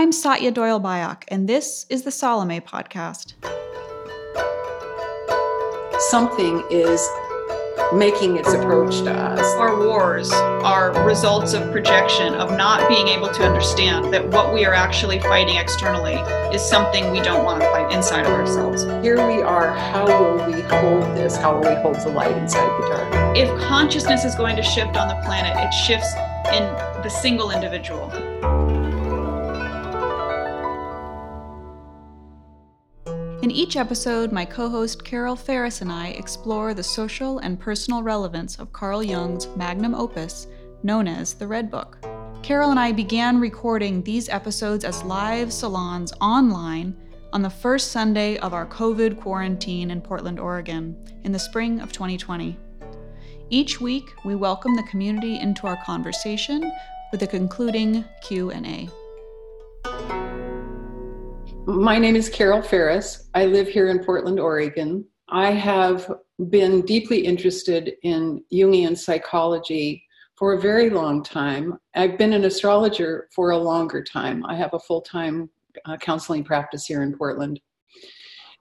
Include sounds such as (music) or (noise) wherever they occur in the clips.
I'm Satya Doyle Byock, and this is the Salome Podcast. Something is making its approach to us. Our wars are results of projection, of not being able to understand that what we are actually fighting externally is something we don't want to fight inside of ourselves. Here we are. How will we hold this? How will we hold the light inside the dark? If consciousness is going to shift on the planet, it shifts in the single individual. In each episode, my co host Carol Ferris and I explore the social and personal relevance of Carl Jung's magnum opus, known as the Red Book. Carol and I began recording these episodes as live salons online on the first Sunday of our COVID quarantine in Portland, Oregon, in the spring of 2020. Each week, we welcome the community into our conversation with a concluding Q&A. My name is Carol Ferris. I live here in Portland, Oregon. I have been deeply interested in Jungian psychology for a very long time. I've been an astrologer for a longer time. I have a full time uh, counseling practice here in Portland.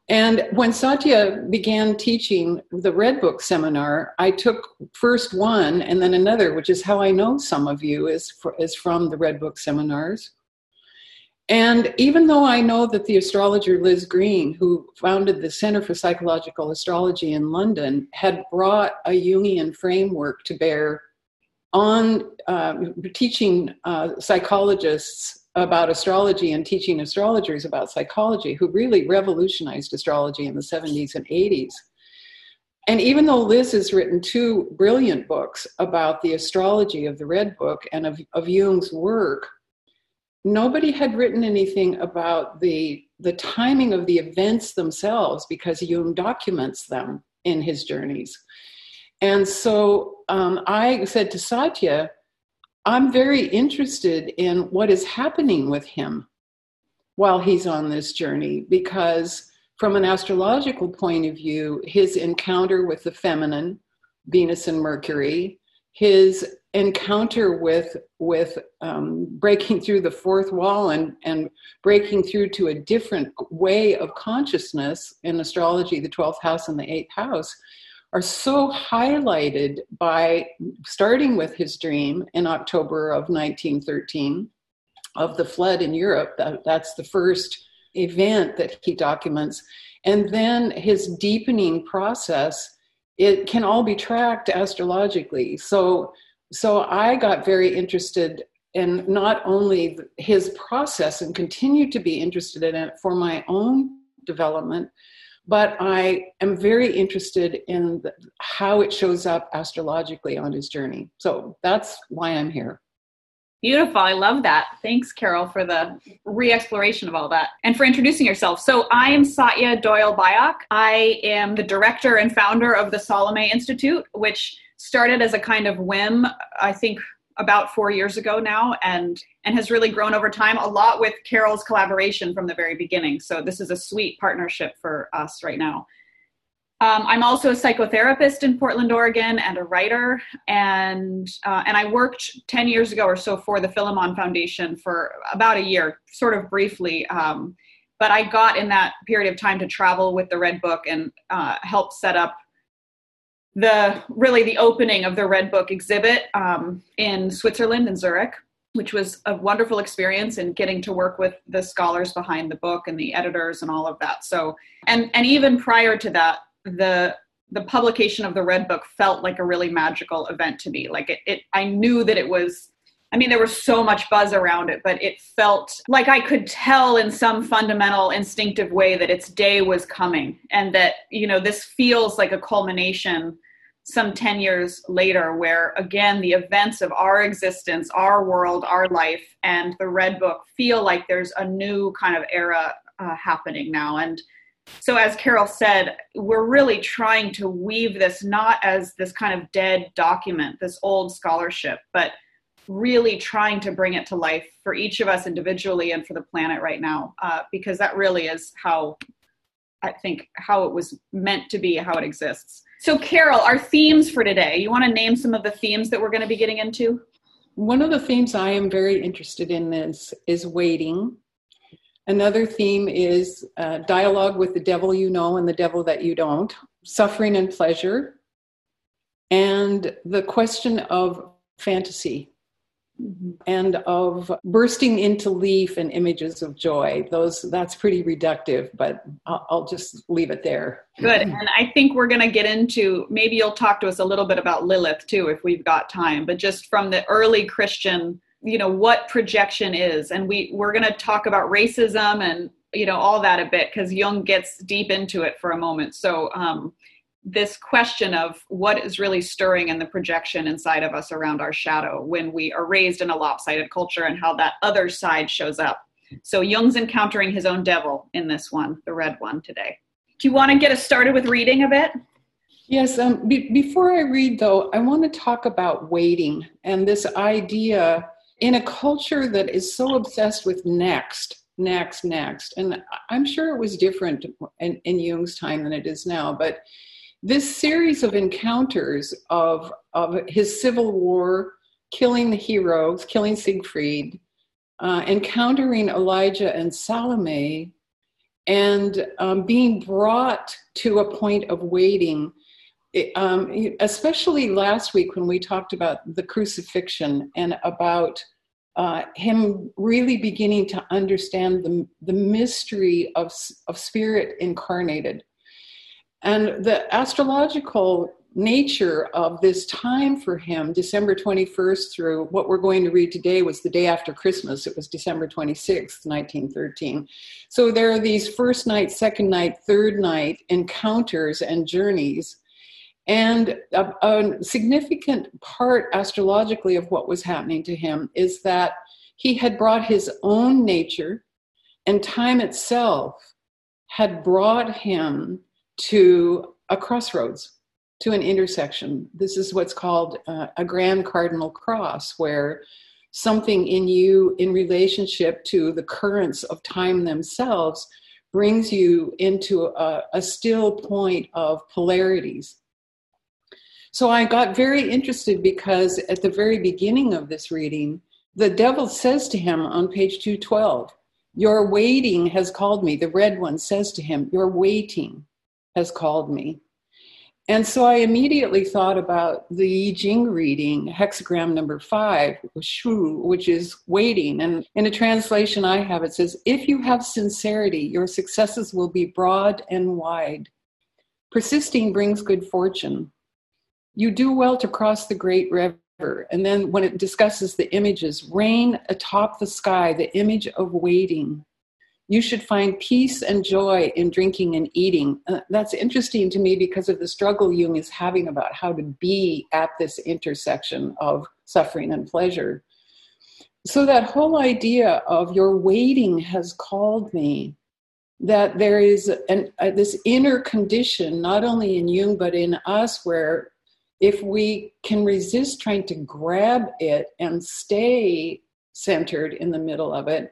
And when Satya began teaching the Red Book seminar, I took first one and then another, which is how I know some of you is, for, is from the Red Book seminars. And even though I know that the astrologer Liz Greene, who founded the Center for Psychological Astrology in London, had brought a Jungian framework to bear on uh, teaching uh, psychologists about astrology and teaching astrologers about psychology, who really revolutionized astrology in the 70s and 80s. And even though Liz has written two brilliant books about the astrology of the Red Book and of, of Jung's work, nobody had written anything about the the timing of the events themselves because Jung documents them in his journeys. And so um, I said to Satya, I'm very interested in what is happening with him while he's on this journey because, from an astrological point of view, his encounter with the feminine, Venus and Mercury, his encounter with with um, breaking through the fourth wall and and breaking through to a different way of consciousness in astrology the 12th house and the 8th house are so highlighted by starting with his dream in october of 1913 of the flood in europe that, that's the first event that he documents. And then his deepening process it can all be tracked astrologically. So so I got very interested in not only his process and continued to be interested in it for my own development, but I am very interested in the, how it shows up astrologically on his journey. So that's why I'm here. Beautiful. I love that. Thanks, Carol, for the re exploration of all that and for introducing yourself. So, I am Satya Doyle Byock. I am the director and founder of the Salome Institute, which started as a kind of whim, I think about four years ago now, and and has really grown over time. A lot with Carol's collaboration from the very beginning. So this is a sweet partnership for us right now. Um, I'm also a psychotherapist in Portland, Oregon, and a writer. And uh, and I worked ten years ago or so for the Philemon Foundation for about a year, sort of briefly. Um, but I got in that period of time to travel with the Red Book and uh, help set up the really the opening of the Red Book exhibit um, in Switzerland in Zurich, which was a wonderful experience in getting to work with the scholars behind the book and the editors and all of that. So and and even prior to that, the the publication of the Red Book felt like a really magical event to me. Like it, it I knew that it was I mean, there was so much buzz around it, but it felt like I could tell in some fundamental instinctive way that its day was coming and that, you know, this feels like a culmination some 10 years later, where again, the events of our existence, our world, our life, and the Red Book feel like there's a new kind of era uh, happening now. And so, as Carol said, we're really trying to weave this not as this kind of dead document, this old scholarship, but really trying to bring it to life for each of us individually and for the planet right now, uh, because that really is how I think how it was meant to be, how it exists. So, Carol, our themes for today, you want to name some of the themes that we're going to be getting into? One of the themes I am very interested in is, is waiting Another theme is uh, dialogue with the devil you know and the devil that you don't, suffering and pleasure, and the question of fantasy mm-hmm. and of bursting into leaf and images of joy. Those that's pretty reductive but I'll, I'll just leave it there. Good. And i think we're going to get into maybe you'll talk to us a little bit about lilith too if we've got time but just from the early christian you know what projection is. And we we're going to talk about racism and you know all that a bit because jung gets deep into it for a moment. So um, this question of what is really stirring in the projection inside of us around our shadow when we are raised in a lopsided culture and how that other side shows up. So jung's encountering his own devil in this one the red one today. Do you want to get us started with reading a bit? Yes, um, be- before I read though, I want to talk about waiting and this idea in a culture that is so obsessed with next, next, next, and I'm sure it was different in, in Jung's time than it is now, but this series of encounters of, of his civil war, killing the heroes, killing Siegfried, uh, encountering Elijah and Salome, and um, being brought to a point of waiting. Um, especially last week when we talked about the crucifixion and about uh, him really beginning to understand the, the mystery of, of spirit incarnated. And the astrological nature of this time for him, December 21st through what we're going to read today was the day after Christmas. It was December 26th, 1913. So there are these first night, second night, third night encounters and journeys and a, a, significant part astrologically of what was happening to him is that he had brought his own nature, and time itself had brought him to a crossroads, to an intersection. This is what's called uh, a grand cardinal cross, where something in you, in relationship to the currents of time themselves, brings you into a, a still point of polarities so I got very interested because at the very beginning of this reading, the devil says to him on page 212, Your waiting has called me. The red one says to him, Your waiting has called me. And so I immediately thought about the I Ching reading, hexagram number five, shu, which is waiting. And in a translation I have, it says, If you have sincerity, your successes will be broad and wide. Persisting brings good fortune you do well to cross the great river. And then when it discusses the images, rain atop the sky, the image of waiting. You should find peace and joy in drinking and eating. Uh, that's interesting to me because of the struggle Jung is having about how to be at this intersection of suffering and pleasure. So, that whole idea of your waiting has called me, that there is an, uh, this inner condition, not only in Jung, but in us, where if we can resist trying to grab it and stay centered in the middle of it,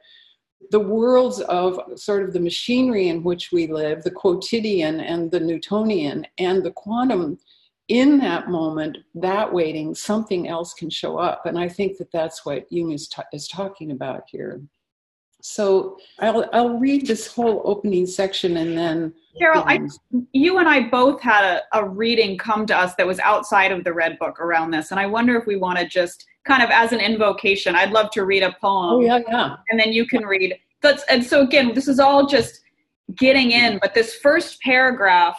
the worlds of sort of the machinery in which we live, the quotidian and the Newtonian and the quantum, in that moment, that waiting, something else can show up. And I think that that's what Jung is, ta- is talking about here. So I'll, I'll read this whole opening section and then. Carol, I, you and I both had a, a reading come to us that was outside of the Red Book around this. And I wonder if we want to just kind of as an invocation, I'd love to read a poem. Oh, yeah, yeah. And then you can read. That's, and so again, this is all just getting in, but this first paragraph,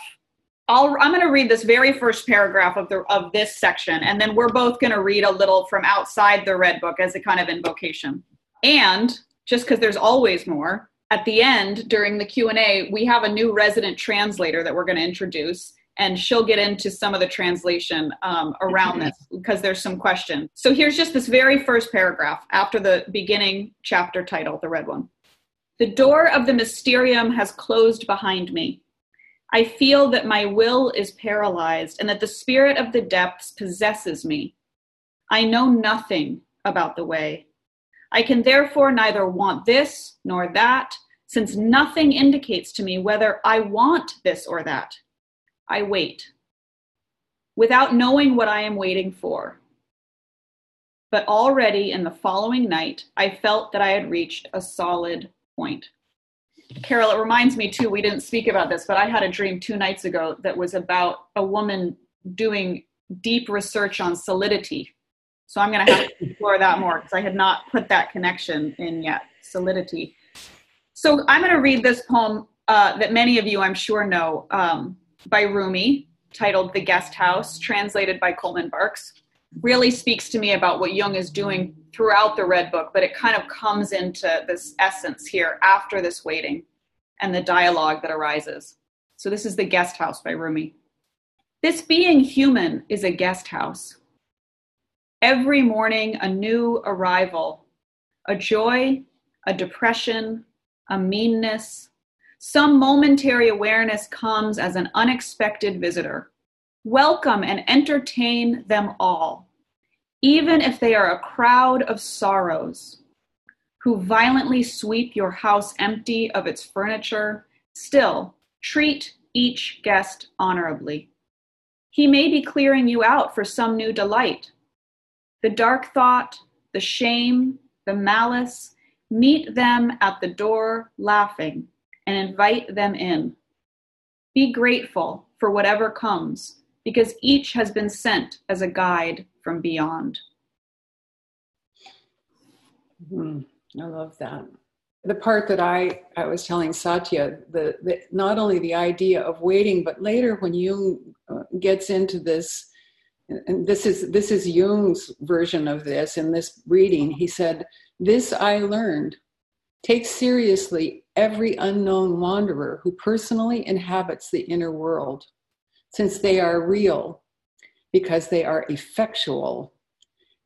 I'll, I'm going to read this very first paragraph of the of this section, and then we're both going to read a little from outside the Red Book as a kind of invocation. And just because there's always more. At the end during the q&a we have a new resident translator that we're going to introduce and she'll get into some of the translation um, around this because there's some question so here's just this very first paragraph after the beginning chapter title the red one. The door of the mysterium has closed behind me. I feel that my will is paralyzed and that the spirit of the depths possesses me. I know nothing about the way I can therefore neither want this nor that, since nothing indicates to me whether I want this or that. I wait, without knowing what I am waiting for. But already in the following night, I felt that I had reached a solid point. Carol, it reminds me too, we didn't speak about this, but I had a dream two nights ago that was about a woman doing deep research on solidity. So I'm going to have to explore that more because I had not put that connection in yet solidity. So I'm going to read this poem uh, that many of you, I'm sure, know um, by Rumi, titled The Guest House, translated by Coleman Barks. Really speaks to me about what Jung is doing throughout the Red Book, but it kind of comes into this essence here after this waiting and the dialogue that arises. So this is The Guest House by Rumi. This being human is a guest house. Every morning, a new arrival, a joy, a depression, a meanness. Some momentary awareness comes as an unexpected visitor. Welcome and entertain them all, even if they are a crowd of sorrows who violently sweep your house empty of its furniture. Still, treat each guest honorably. He may be clearing you out for some new delight. The dark thought, the shame, the malice, meet them at the door laughing and invite them in. Be grateful for whatever comes because each has been sent as a guide from beyond. Mm, I love that the part that I, I was telling Satya, the, the, not only the idea of waiting, but later when Jung uh, gets into this, and this is this is Jung's version of this in this reading. He said, "This I learned: take seriously every unknown wanderer who personally inhabits the inner world, since they are real, because they are effectual."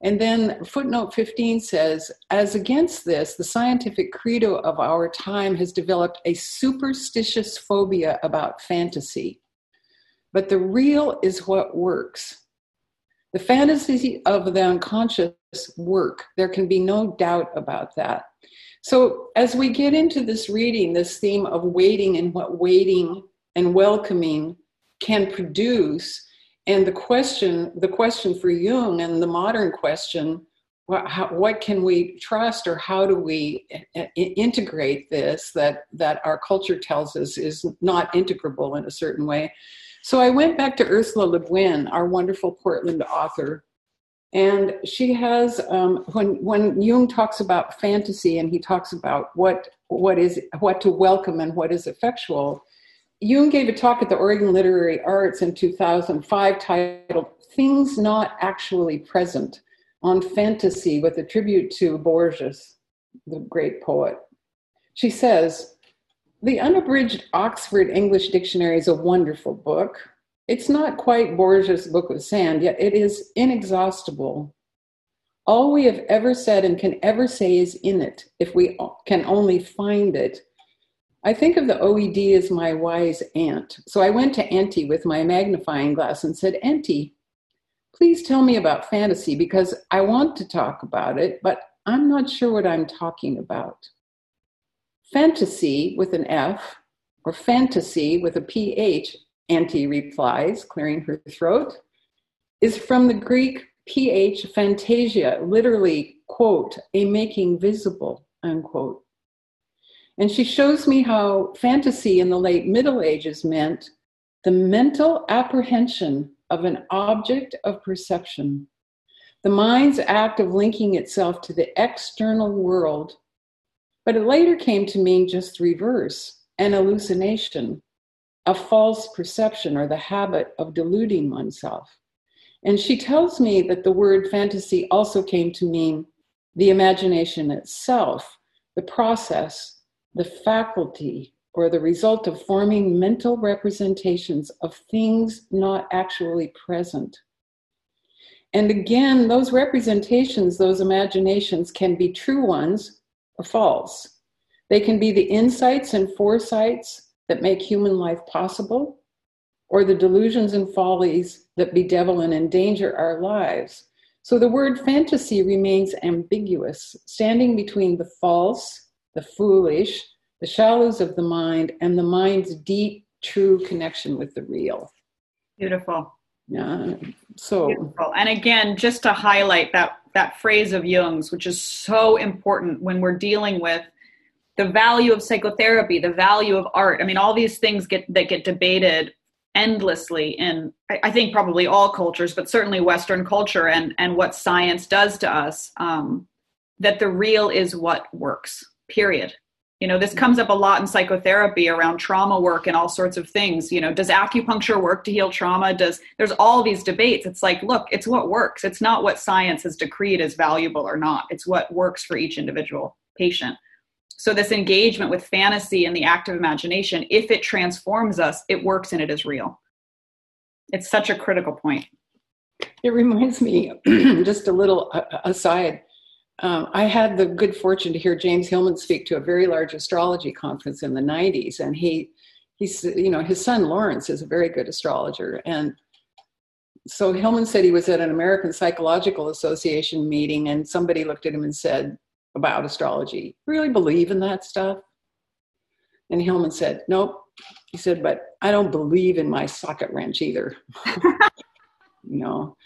And then footnote 15 says, as against this, the scientific credo of our time has developed a superstitious phobia about fantasy. But the real is what works. The fantasy of the unconscious work. There can be no doubt about that. So, as we get into this reading, this theme of waiting and what waiting and welcoming can produce, and the question the question for jung and the modern question what, how, what can we trust or how do we uh, uh, integrate this that that our culture tells us is not integrable in a certain way so i went back to ursula le guin our wonderful portland author and she has um, when when jung talks about fantasy and he talks about what what is what to welcome and what is effectual Jung gave a talk at the Oregon Literary Arts in 2005 titled Things Not Actually Present on Fantasy with a tribute to Borges, the great poet. She says, The unabridged Oxford English Dictionary is a wonderful book. It's not quite Borges' Book of Sand, yet it is inexhaustible. All we have ever said and can ever say is in it, if we can only find it I think of the OED as my wise aunt. So I went to Auntie with my magnifying glass and said, Auntie, please tell me about fantasy because I want to talk about it, but I'm not sure what I'm talking about. Fantasy with an F or fantasy with a PH, Auntie replies, clearing her throat, is from the Greek PH fantasia, literally, quote, a making visible, unquote. And she shows me how fantasy in the late Middle Ages meant the mental apprehension of an object of perception, the mind's act of linking itself to the external world. But it later came to mean just reverse an hallucination, a false perception, or the habit of deluding oneself. And she tells me that the word fantasy also came to mean the imagination itself, the process the faculty or the result of forming mental representations of things not actually present. And again, those representations, those imaginations can be true ones or false. They can be the insights and foresights that make human life possible, or the delusions and follies that bedevil and endanger our lives. So the word fantasy remains ambiguous, standing between the false the foolish, the shallows of the mind, and the mind's deep, true connection with the real. Beautiful. Yeah. So Beautiful. And again, just to highlight that that phrase of Jung's, which is so important when we're dealing with the value of psychotherapy, the value of art. I mean, all these things get that get debated endlessly in I think probably all cultures, but certainly Western culture and and what science does to us. Um, that the real is what works. Period. You know, this comes up a lot in psychotherapy around trauma work and all sorts of things. You know, does acupuncture work to heal trauma? Does there's all these debates. It's like, look, it's what works. It's not what science has decreed as valuable or not. It's what works for each individual patient. So this engagement with fantasy and the active imagination, if it transforms us, it works and it is real. It's such a critical point. It reminds me, (clears throat) just a little aside, um, I had the good fortune to hear James Hillman speak to a very large astrology conference in the 90s, and he, he's, you know, his son Laurence is a very good astrologer, and so Hillman said he was at an American Psychological Association meeting, and somebody looked at him and said about astrology, "Really believe in that stuff?" And Hillman said, "Nope." He said, "But I don't believe in my socket wrench either." (laughs) you know,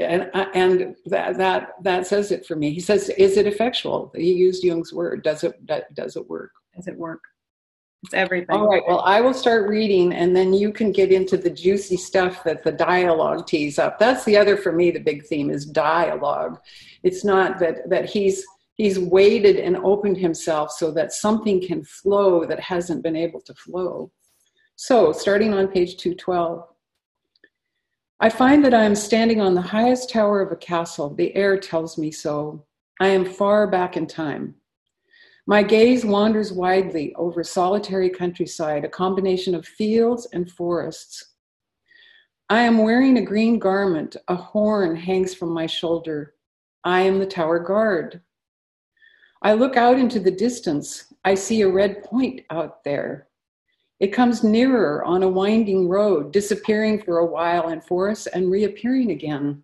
and uh, and that that that says it for me. He says, "Is it effectual?" He used Jung's word. Does it does it work? Does it work? It's everything. All right. Well, I will start reading, and then you can get into the juicy stuff that the dialogue tees up. That's the other for me. The big theme is dialogue. It's not that that he's he's waited and opened himself so that something can flow that hasn't been able to flow. So, starting on page 212. I find that I am standing on the highest tower of a castle. The air tells me so. I am far back in time. My gaze wanders widely over solitary countryside, a combination of fields and forests. I am wearing a green garment. A horn hangs from my shoulder. I am the tower guard. I look out into the distance. I see a red point out there. It comes nearer on a winding road, disappearing for a while in forests and reappearing again.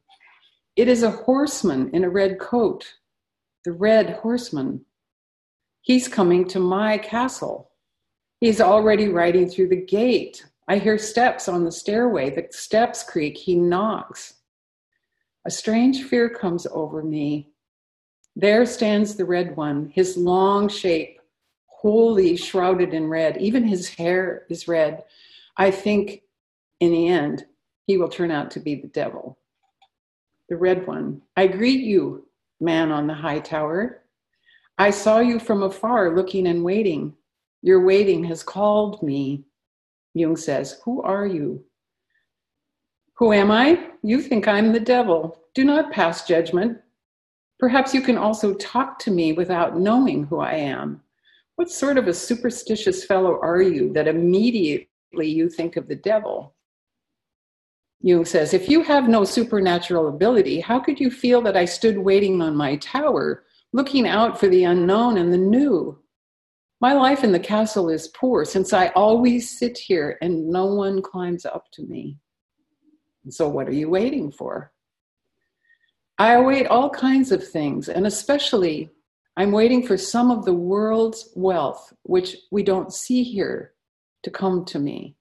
It is a horseman in a red coat, the red horseman. He's coming to my castle. He's already riding through the gate. I hear steps on the stairway. The steps creak. He knocks. A strange fear comes over me. There stands the red one, his long shape wholly shrouded in red. Even his hair is red. I think in the end, he will turn out to be the devil. The red one. I greet you, man on the high tower. I saw you from afar, looking and waiting. Your waiting has called me. Jung says, Who are you? Who am I? You think I'm the devil. Do not pass judgment. Perhaps you can also talk to me without knowing who I am. What sort of a superstitious fellow are you that immediately you think of the devil? Jung says, If you have no supernatural ability, how could you feel that I stood waiting on my tower, looking out for the unknown and the new? My life in the castle is poor since I always sit here and no one climbs up to me. So, what are you waiting for? I await all kinds of things, and especially I'm waiting for some of the world's wealth, which we don't see here, to come to me.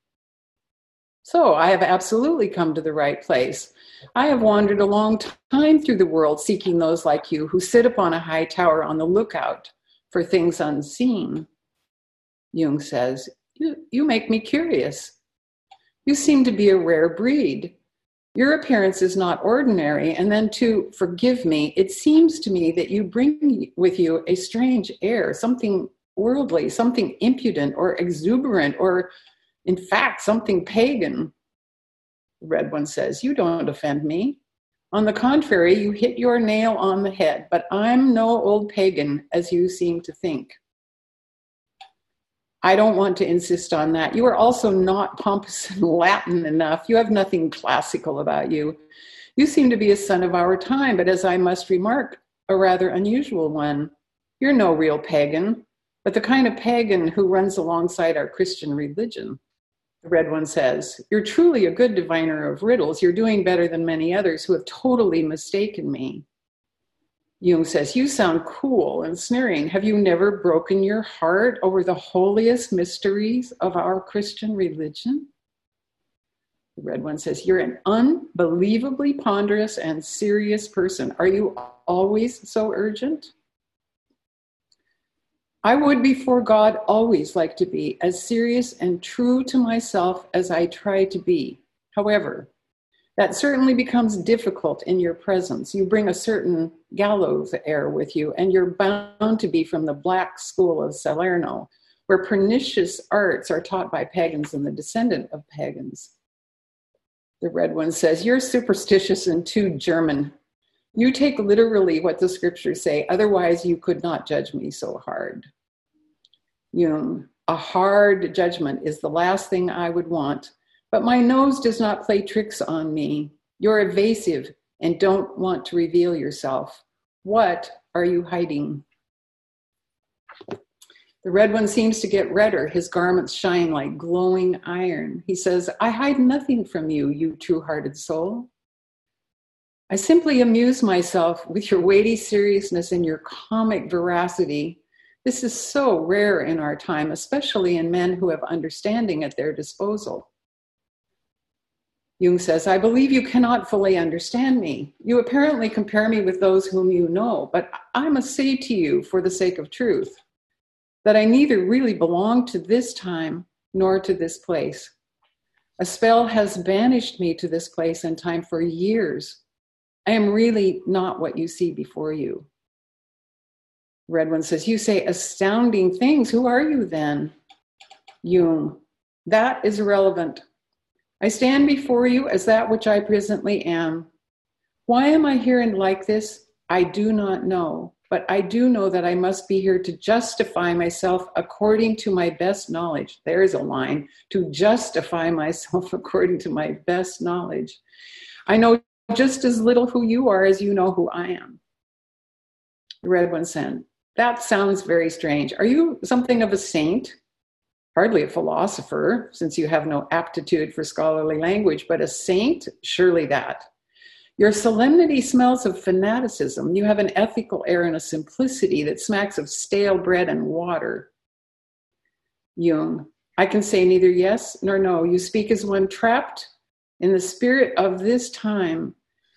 So I have absolutely come to the right place. I have wandered a long time through the world seeking those like you who sit upon a high tower on the lookout for things unseen. Jung says, You, you make me curious. You seem to be a rare breed. Your appearance is not ordinary. And then to forgive me, it seems to me that you bring with you a strange air, something worldly, something impudent or exuberant, or in fact, something pagan. The red one says, You don't offend me. On the contrary, you hit your nail on the head, but I'm no old pagan as you seem to think. I don't want to insist on that. You are also not pompous and (laughs) Latin enough. You have nothing classical about you. You seem to be a son of our time, but as I must remark, a rather unusual one. You're no real pagan, but the kind of pagan who runs alongside our Christian religion. The red one says, You're truly a good diviner of riddles. You're doing better than many others who have totally mistaken me. Jung says, You sound cool and sneering. Have you never broken your heart over the holiest mysteries of our Christian religion? The red one says, You're an unbelievably ponderous and serious person. Are you always so urgent? I would before God always like to be as serious and true to myself as I try to be. However, that certainly becomes difficult in your presence. You bring a certain gallows air with you, and you're bound to be from the black school of Salerno, where pernicious arts are taught by pagans and the descendant of pagans. The red one says, You're superstitious and too German. You take literally what the scriptures say, otherwise, you could not judge me so hard. Jung, a hard judgment is the last thing I would want, but my nose does not play tricks on me. You're evasive and don't want to reveal yourself. What are you hiding? The red one seems to get redder. His garments shine like glowing iron. He says, I hide nothing from you, you true hearted soul. I simply amuse myself with your weighty seriousness and your comic veracity. This is so rare in our time, especially in men who have understanding at their disposal. Jung says, I believe you cannot fully understand me. You apparently compare me with those whom you know, but I must say to you, for the sake of truth, that I neither really belong to this time nor to this place. A spell has banished me to this place and time for years. I am really not what you see before you. Red One says, You say astounding things. Who are you then? Jung. That is irrelevant. I stand before you as that which I presently am. Why am I here and like this? I do not know but I do know that I must be here to justify myself according to my best knowledge. There's a line to justify myself (laughs) according to my best knowledge. I know just as little who you are as you know who I am. The red one said, That sounds very strange. Are you something of a saint? Hardly a philosopher, since you have no aptitude for scholarly language, but a saint? Surely that. Your solemnity smells of fanaticism. You have an ethical air and a simplicity that smacks of stale bread and water. Jung, I can say neither yes nor no. You speak as one trapped in the spirit of this time.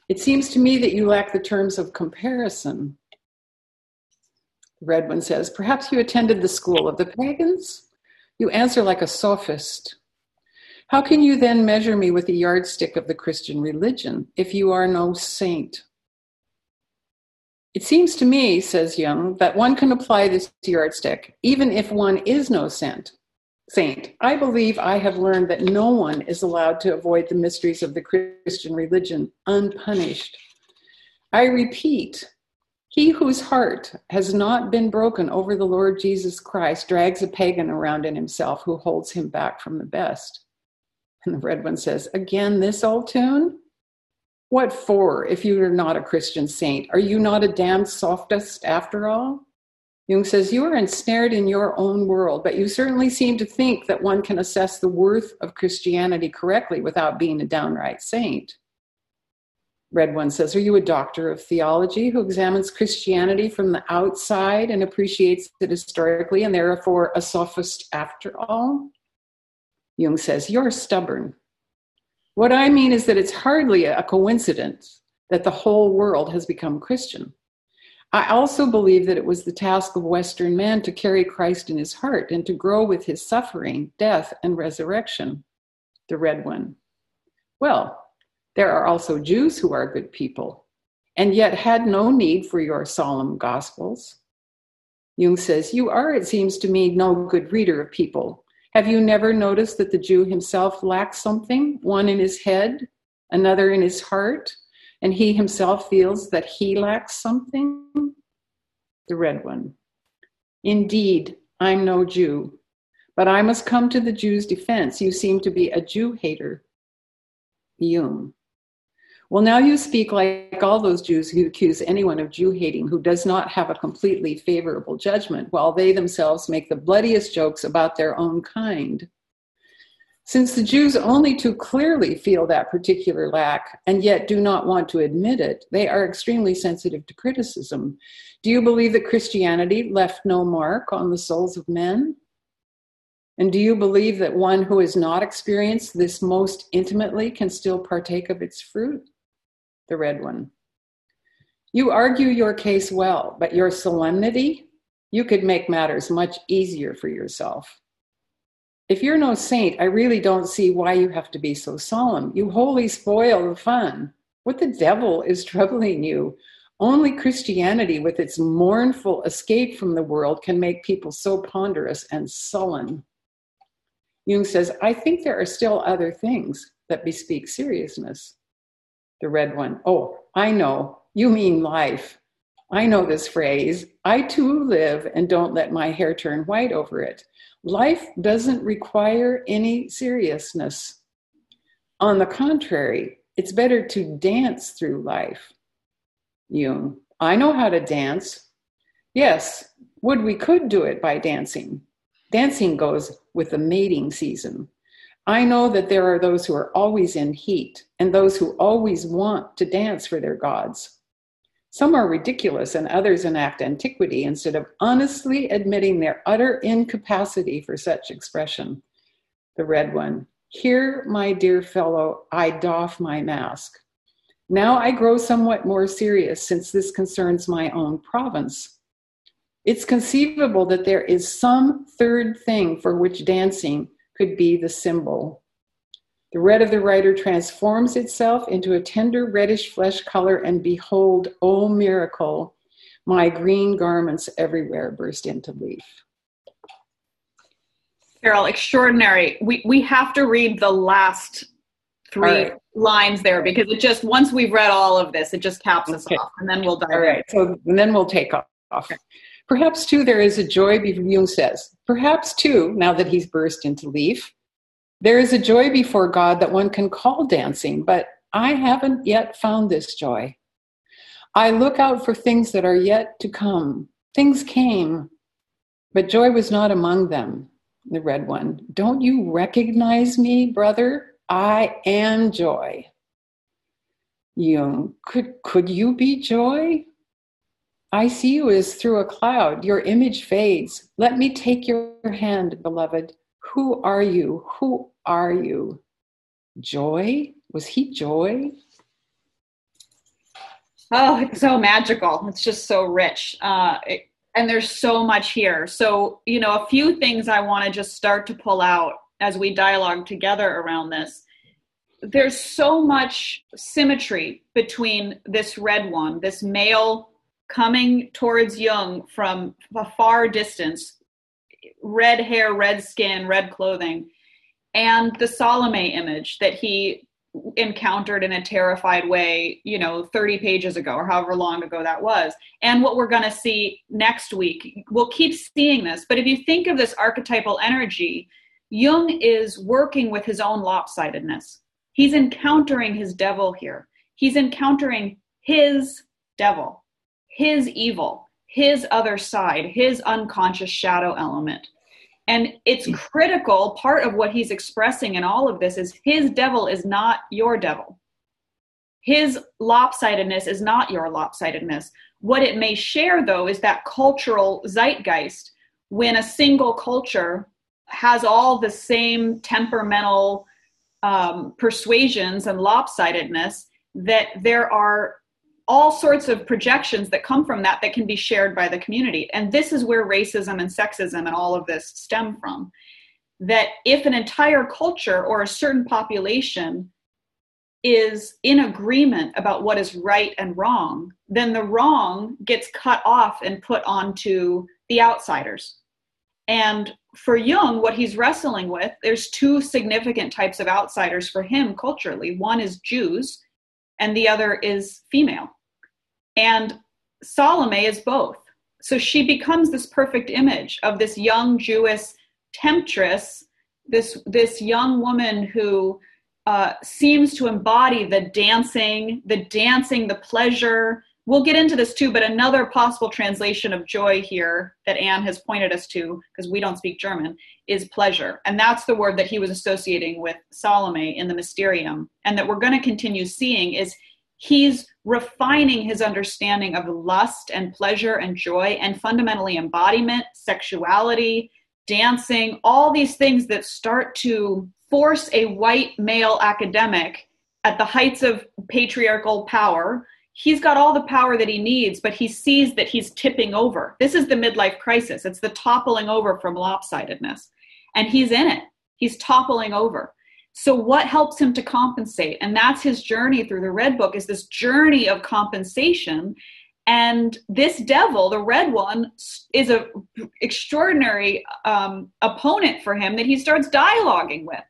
It seems to me that you lack the terms of comparison. The red one says, Perhaps you attended the school of the pagans? You answer like a sophist. How can you then measure me with the yardstick of the Christian religion if you are no saint? It seems to me, says Jung, that one can apply this yardstick even if one is no saint. Saint, I believe I have learned that no one is allowed to avoid the mysteries of the Christian religion unpunished. I repeat, he whose heart has not been broken over the Lord Jesus Christ drags a pagan around in himself who holds him back from the best. And the red one says, Again, this old tune? What for if you are not a Christian saint? Are you not a damned sophist after all? Jung says, You are ensnared in your own world, but you certainly seem to think that one can assess the worth of Christianity correctly without being a downright saint. Red One says, Are you a doctor of theology who examines Christianity from the outside and appreciates it historically and therefore a sophist after all? Jung says, You're stubborn. What I mean is that it's hardly a coincidence that the whole world has become Christian. I also believe that it was the task of Western man to carry Christ in his heart and to grow with his suffering, death, and resurrection. The red one. Well, there are also Jews who are good people and yet had no need for your solemn gospels. Jung says, You are, it seems to me, no good reader of people have you never noticed that the Jew himself lacks something, one in his head, another in his heart, and he himself feels that he lacks something? The red one. Indeed, I'm no Jew, but I must come to the Jew's defense. You seem to be a Jew hater. Jung. Well, now you speak like all those Jews who accuse anyone of Jew hating who does not have a completely favorable judgment, while they themselves make the bloodiest jokes about their own kind. Since the Jews only too clearly feel that particular lack and yet do not want to admit it, they are extremely sensitive to criticism. Do you believe that Christianity left no mark on the souls of men? And do you believe that one who has not experienced this most intimately can still partake of its fruit? The red one. You argue your case well, but your solemnity, you could make matters much easier for yourself. If you're no saint, I really don't see why you have to be so solemn. You wholly spoil the fun. What the devil is troubling you? Only Christianity, with its mournful escape from the world, can make people so ponderous and sullen. Jung says, I think there are still other things that bespeak seriousness. The red one, oh, I know. You mean life. I know this phrase. I too live and don't let my hair turn white over it. Life doesn't require any seriousness. On the contrary, it's better to dance through life. Jung, I know how to dance. Yes, would we could do it by dancing. Dancing goes with the mating season. I know that there are those who are always in heat and those who always want to dance for their gods. Some are ridiculous and others enact antiquity instead of honestly admitting their utter incapacity for such expression. The red one, here, my dear fellow, I doff my mask. Now I grow somewhat more serious since this concerns my own province. It's conceivable that there is some third thing for which dancing could be the symbol. The red of the writer transforms itself into a tender reddish flesh color, and behold, oh miracle, my green garments everywhere burst into leaf. Carol, extraordinary. We we have to read the last three right. lines there because it just once we've read all of this, it just caps us okay. off, and then we'll dive. All right, in. so then we'll take off. Okay. Perhaps too, there is a joy, Jung says. Perhaps too, now that he's burst into leaf, there is a joy before God that one can call dancing, but I haven't yet found this joy. I look out for things that are yet to come. Things came, but joy was not among them. The red one. Don't you recognize me, brother? I am joy. Jung, could, could you be joy? I see you as through a cloud. Your image fades. Let me take your hand, beloved. Who are you? Who are you? Joy? Was he joy? Oh, it's so magical. It's just so rich. Uh, it, and there's so much here. So, you know, a few things I want to just start to pull out as we dialogue together around this. There's so much symmetry between this red one, this male coming towards Jung from a far distance, red hair, red skin, red clothing, and the Salome image that he encountered in a terrified way, you know, 30 pages ago or however long ago that was. And what we're going to see next week. We'll keep seeing this, but if you think of this archetypal energy, Jung is working with his own lopsidedness. He's encountering his devil here. He's encountering his devil, his evil, his other side, his unconscious shadow element. And it's hmm. critical. Part of what he's expressing in all of this is his devil is not your devil. His lopsidedness is not your lopsidedness. What it may share, though, is that cultural zeitgeist when a single culture has all the same temperamental um, persuasions and lopsidedness, that there are all sorts of projections that come from that that can be shared by the community. And this is where racism and sexism and all of this stem from. That if an entire culture or a certain population is in agreement about what is right and wrong, then the wrong gets cut off and put onto the outsiders. And for Jung, what he's wrestling with, there's two significant types of outsiders for him culturally. One is Jews, and the other is female. And Salome is both. So she becomes this perfect image of this young Jewish temptress, this, this young woman who uh, seems to embody the dancing, the dancing, the pleasure. We'll get into this too, but another possible translation of joy here that Anne has pointed us to, because we don't speak German, is pleasure. And that's the word that he was associating with Salome in the Mysterium, and that we're going to continue seeing is he's refining his understanding of lust and pleasure and joy and fundamentally embodiment, sexuality, dancing, all these things that start to force a white male academic at the heights of patriarchal power he's got all the power that he needs, but he sees that he's tipping over. This is the midlife crisis. It's the toppling over from lopsidedness. And he's in it. He's toppling over. So what helps him to compensate? And that's his journey through the red book is this journey of compensation. And this devil, the red one, is a extraordinary um, opponent for him that he starts dialoguing with.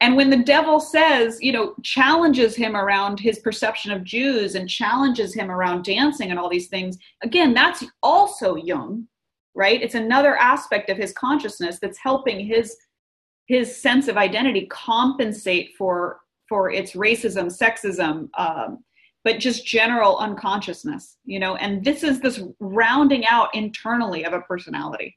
And when the devil says, you know, challenges him around his perception of Jews and challenges him around dancing and all these things, again, that's also Jung, right? It's another aspect of his consciousness that's helping his his sense of identity compensate for for its racism, sexism, um, but just general unconsciousness, you know. And this is this rounding out internally of a personality.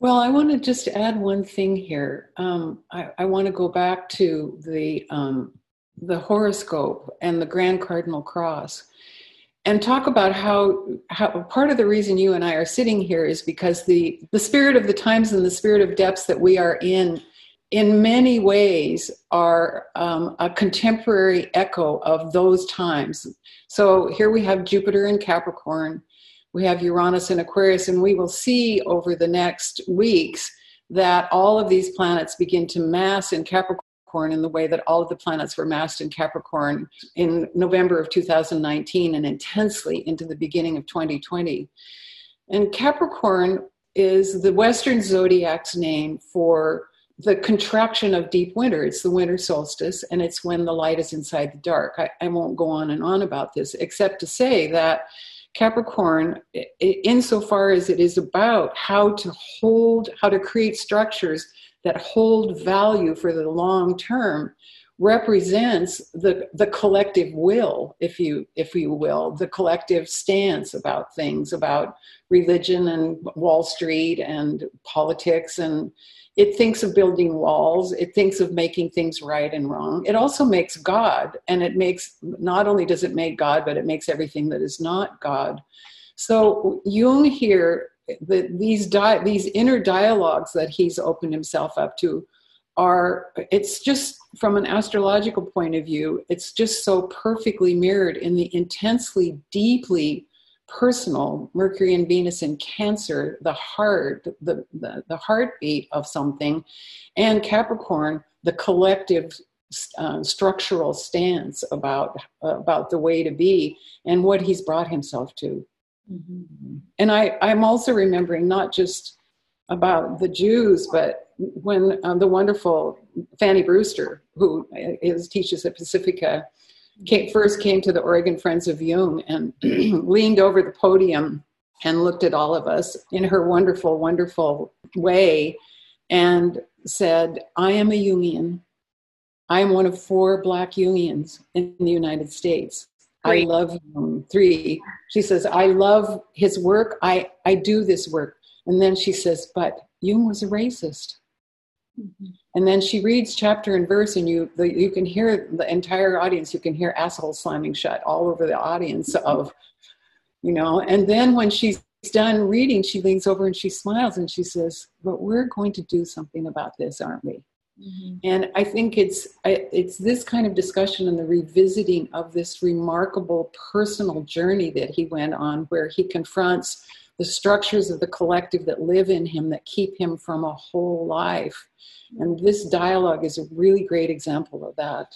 Well, I want to just add one thing here. Um, I, I, want to go back to the um, the horoscope and the Grand Cardinal Cross, and talk about how how part of the reason you and I are sitting here is because the the spirit of the times and the spirit of depths that we are in, in many ways, are um, a contemporary echo of those times. So here we have Jupiter in Capricorn we have Uranus and Aquarius, and we will see over the next weeks that all of these planets begin to mass in Capricorn in the way that all of the planets were massed in Capricorn in November of 2019 and intensely into the beginning of 2020. And Capricorn is the Western zodiac's name for the contraction of deep winter. It's the winter solstice, and it's when the light is inside the dark. I, I won't go on and on about this, except to say that Capricorn, insofar as it is about how to hold, how to create structures that hold value for the long term, represents the, the collective will, if you if you will, the collective stance about things, about religion and Wall Street and politics and it thinks of building walls. It thinks of making things right and wrong. It also makes god and it makes not only does it make god but it makes everything that is not god. So jung here the, these di- these inner dialogues that he's opened himself up to are it's just from an astrological point of view it's just so perfectly mirrored in the intensely deeply personal mercury and venus in cancer the heart the, the, the heartbeat of something and capricorn the collective uh, structural stance about uh, about the way to be and what he's brought himself to mm-hmm. and i i'm also remembering not just about the jews but when uh, the wonderful fanny brewster who is teaches at pacifica came, first came to the Oregon Friends of Jung and (clears throat) leaned over the podium and looked at all of us in her wonderful, wonderful way and said, I am a Jungian. I am one of four Black Jungians in the United States. Great. I love Jung. Three. She says, I love his work. I, I do this work. And then she says, but Jung was a racist. Mm-hmm. And then she reads chapter and verse, and you the, you can hear the entire audience. You can hear assholes slamming shut all over the audience of, you know. And then when she's done reading, she leans over and she smiles and she says, "But we're going to do something about this, aren't we?" Mm-hmm. And I think it's it's this kind of discussion and the revisiting of this remarkable personal journey that he went on, where he confronts the structures of the collective that live in him that keep him from a whole life. And this dialogue is a really great example of that.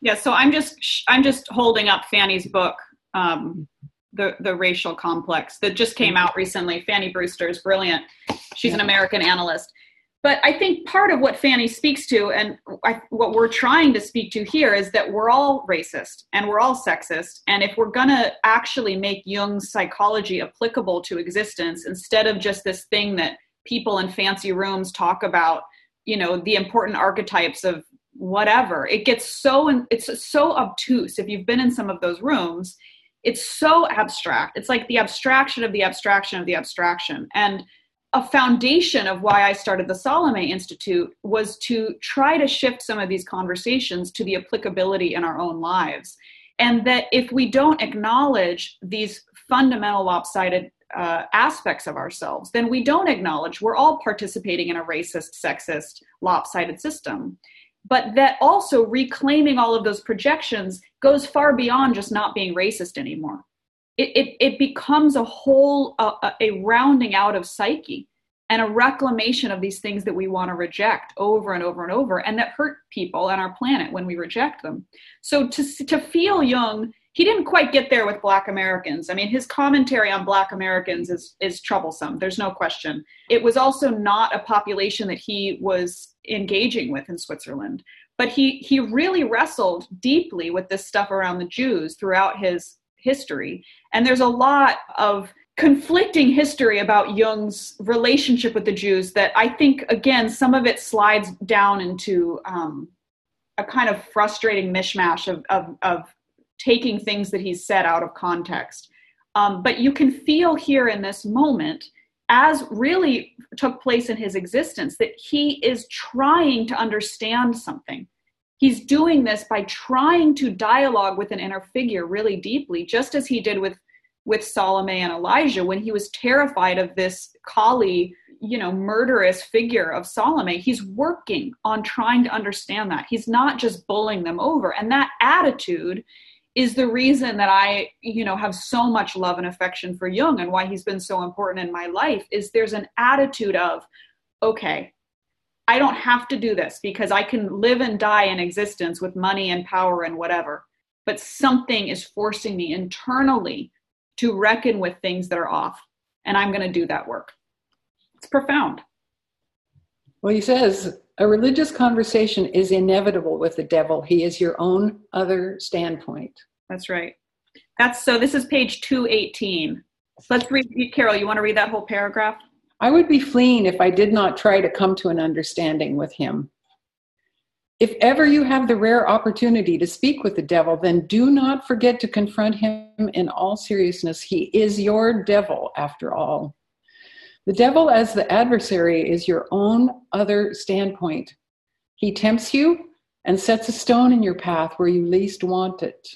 Yeah so i'm just i'm just holding up fanny's book um, the the racial complex that just came out recently. Fanny brewster is brilliant. She's yeah. an american analyst but i think part of what fanny speaks to and I, what we're trying to speak to here is that we're all racist and we're all sexist. And if we're going to actually make jung's psychology applicable to existence instead of just this thing that people in fancy rooms talk about you know the important archetypes of whatever it gets so it's so obtuse. If you've been in some of those rooms it's so abstract. It's like the abstraction of the abstraction of the abstraction. And a foundation of why I started the Salome Institute was to try to shift some of these conversations to the applicability in our own lives. And that if we don't acknowledge these fundamental lopsided uh, aspects of ourselves, then we don't acknowledge we're all participating in a racist, sexist, lopsided system. But that also reclaiming all of those projections goes far beyond just not being racist anymore. It, it, it becomes a whole a rounding out of psyche and a reclamation of these things that we want to reject over and over and over and that hurt people and our planet when we reject them. So to, to feel Jung he didn't quite get there with black americans. I mean his commentary on black americans is is troublesome there's no question. It was also not a population that he was engaging with in switzerland but he he really wrestled deeply with this stuff around the jews throughout his history and there's a lot of conflicting history about Jung's relationship with the Jews that I think, again, some of it slides down into um, a kind of frustrating mishmash of, of, of, taking things that he's said out of context. Um, but you can feel here in this moment, as really took place in his existence, that he is trying to understand something. He's doing this by trying to dialogue with an inner figure really deeply, just as he did with with Salome and Elijah when he was terrified of this Kali, you know, murderous figure of Salome. He's working on trying to understand that. He's not just bullying them over. And that attitude is the reason that I, you know, have so much love and affection for Jung and why he's been so important in my life is there's an attitude of, okay, I don't have to do this because I can live and die in existence with money and power and whatever. But something is forcing me internally to reckon with things that are off. And I'm going to do that work. It's profound. Well, he says a religious conversation is inevitable with the devil. He is your own other standpoint. That's right. That's so. This is page 218. Let's read, Carol. You want to read that whole paragraph? I would be fleeing if I did not try to come to an understanding with him. If ever you have the rare opportunity to speak with the devil, then do not forget to confront him in all seriousness. He is your devil, after all. The devil, as the adversary, is your own other standpoint. He tempts you and sets a stone in your path where you least want it.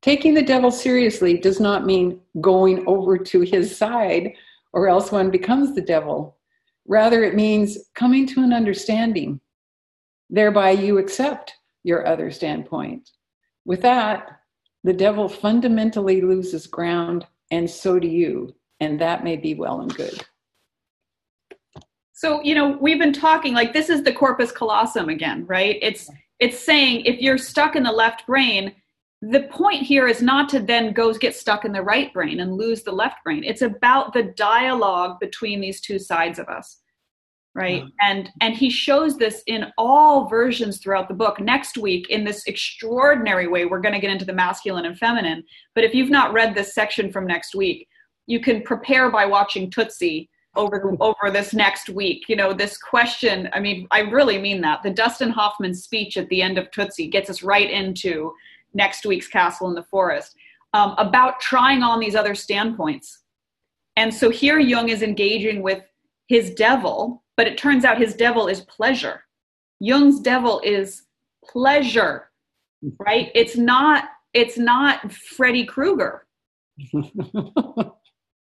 Taking the devil seriously does not mean going over to his side, or else one becomes the devil. Rather, it means coming to an understanding Thereby, you accept your other standpoint. With that, the devil fundamentally loses ground, and so do you. And that may be well and good. So, you know, we've been talking like this is the corpus callosum again, right? It's it's saying if you're stuck in the left brain, the point here is not to then go get stuck in the right brain and lose the left brain. It's about the dialogue between these two sides of us right? And and he shows this in all versions throughout the book. Next week in this extraordinary way we're going to get into the masculine and feminine. But if you've not read this section from next week you can prepare by watching tootsie over over this next week. You know this question i mean i really mean that. The dustin hoffman speech at the end of tootsie gets us right into next week's castle in the forest um, about trying on these other standpoints and so here jung is engaging with his devil but it turns out his devil is pleasure. Jung's devil is pleasure, right? It's not it's not Freddy Krueger. (laughs)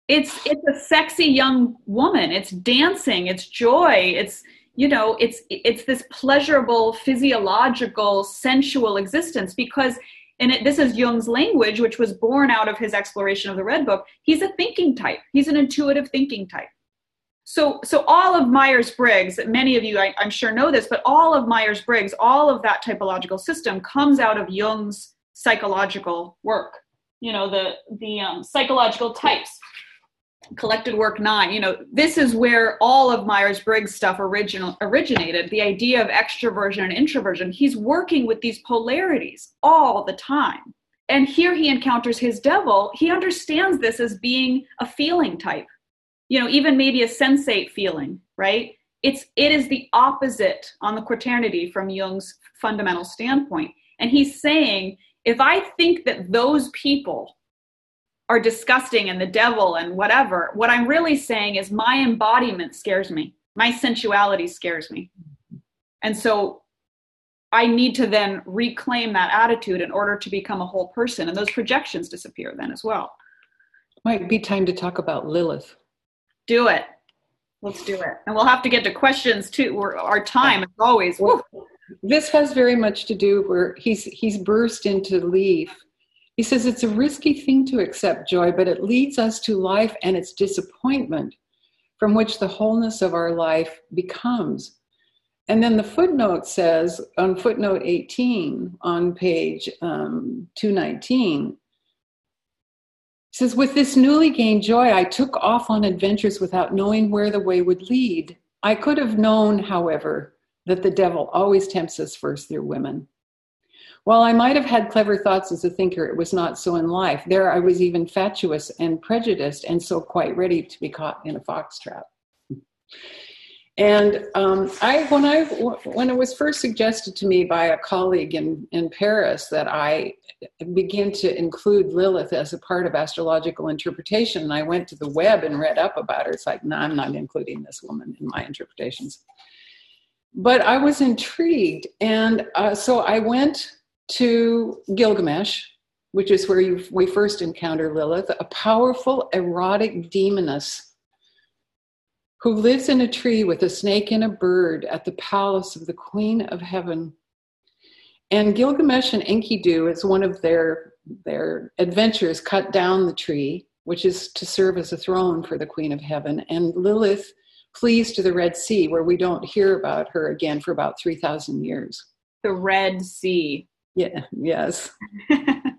it's it's a sexy young woman. It's dancing, it's joy, it's you know, it's it's this pleasurable physiological sensual existence because and it, this is Jung's language, which was born out of his exploration of the Red Book. He's a thinking type. He's an intuitive thinking type. So, so all of Myers Briggs, many of you I, am sure know this, but all of Myers Briggs, all of that typological system comes out of Jung's psychological work. You know, the the um, psychological types, collected work nine. You know, this is where all of Myers Briggs stuff original originated. The idea of extroversion and introversion. He's working with these polarities all the time, and here he encounters his devil. He understands this as being a feeling type you know even maybe a sensate feeling right it's it is the opposite on the quaternity from jung's fundamental standpoint and he's saying if i think that those people are disgusting and the devil and whatever what i'm really saying is my embodiment scares me my sensuality scares me and so i need to then reclaim that attitude in order to become a whole person and those projections disappear then as well might be time to talk about lilith do it. Let's do it. And we'll have to get to questions too. We're, our time is always. Woo. This has very much to do where he's he's burst into leaf, He says it's a risky thing to accept joy, but it leads us to life and its disappointment, from which the wholeness of our life becomes. And then the footnote says on footnote 18 on page um, 219 says, With this newly gained joy, I took off on adventures without knowing where the way would lead. I could have known, however, that the devil always tempts us first through women. While I might have had clever thoughts as a thinker, it was not so in life. There I was even fatuous and prejudiced, and so quite ready to be caught in a fox trap. And um, I, when I, when it was first suggested to me by a colleague in in Paris that I begin to include Lilith as a part of astrological interpretation, and I went to the web and read up about her. It's like, no, I'm not including this woman in my interpretations. But I was intrigued, and uh, so I went to Gilgamesh, which is where you, we first encounter Lilith, a powerful erotic demoness who lives in a tree with a snake and a bird at the palace of the Queen of Heaven. And Gilgamesh and Enkidu, as one of their, their adventures, cut down the tree, which is to serve as a throne for the Queen of Heaven. And Lilith flees to the Red Sea, where we don't hear about her again for about 3,000 years. The Red Sea. Yeah, yes. (laughs)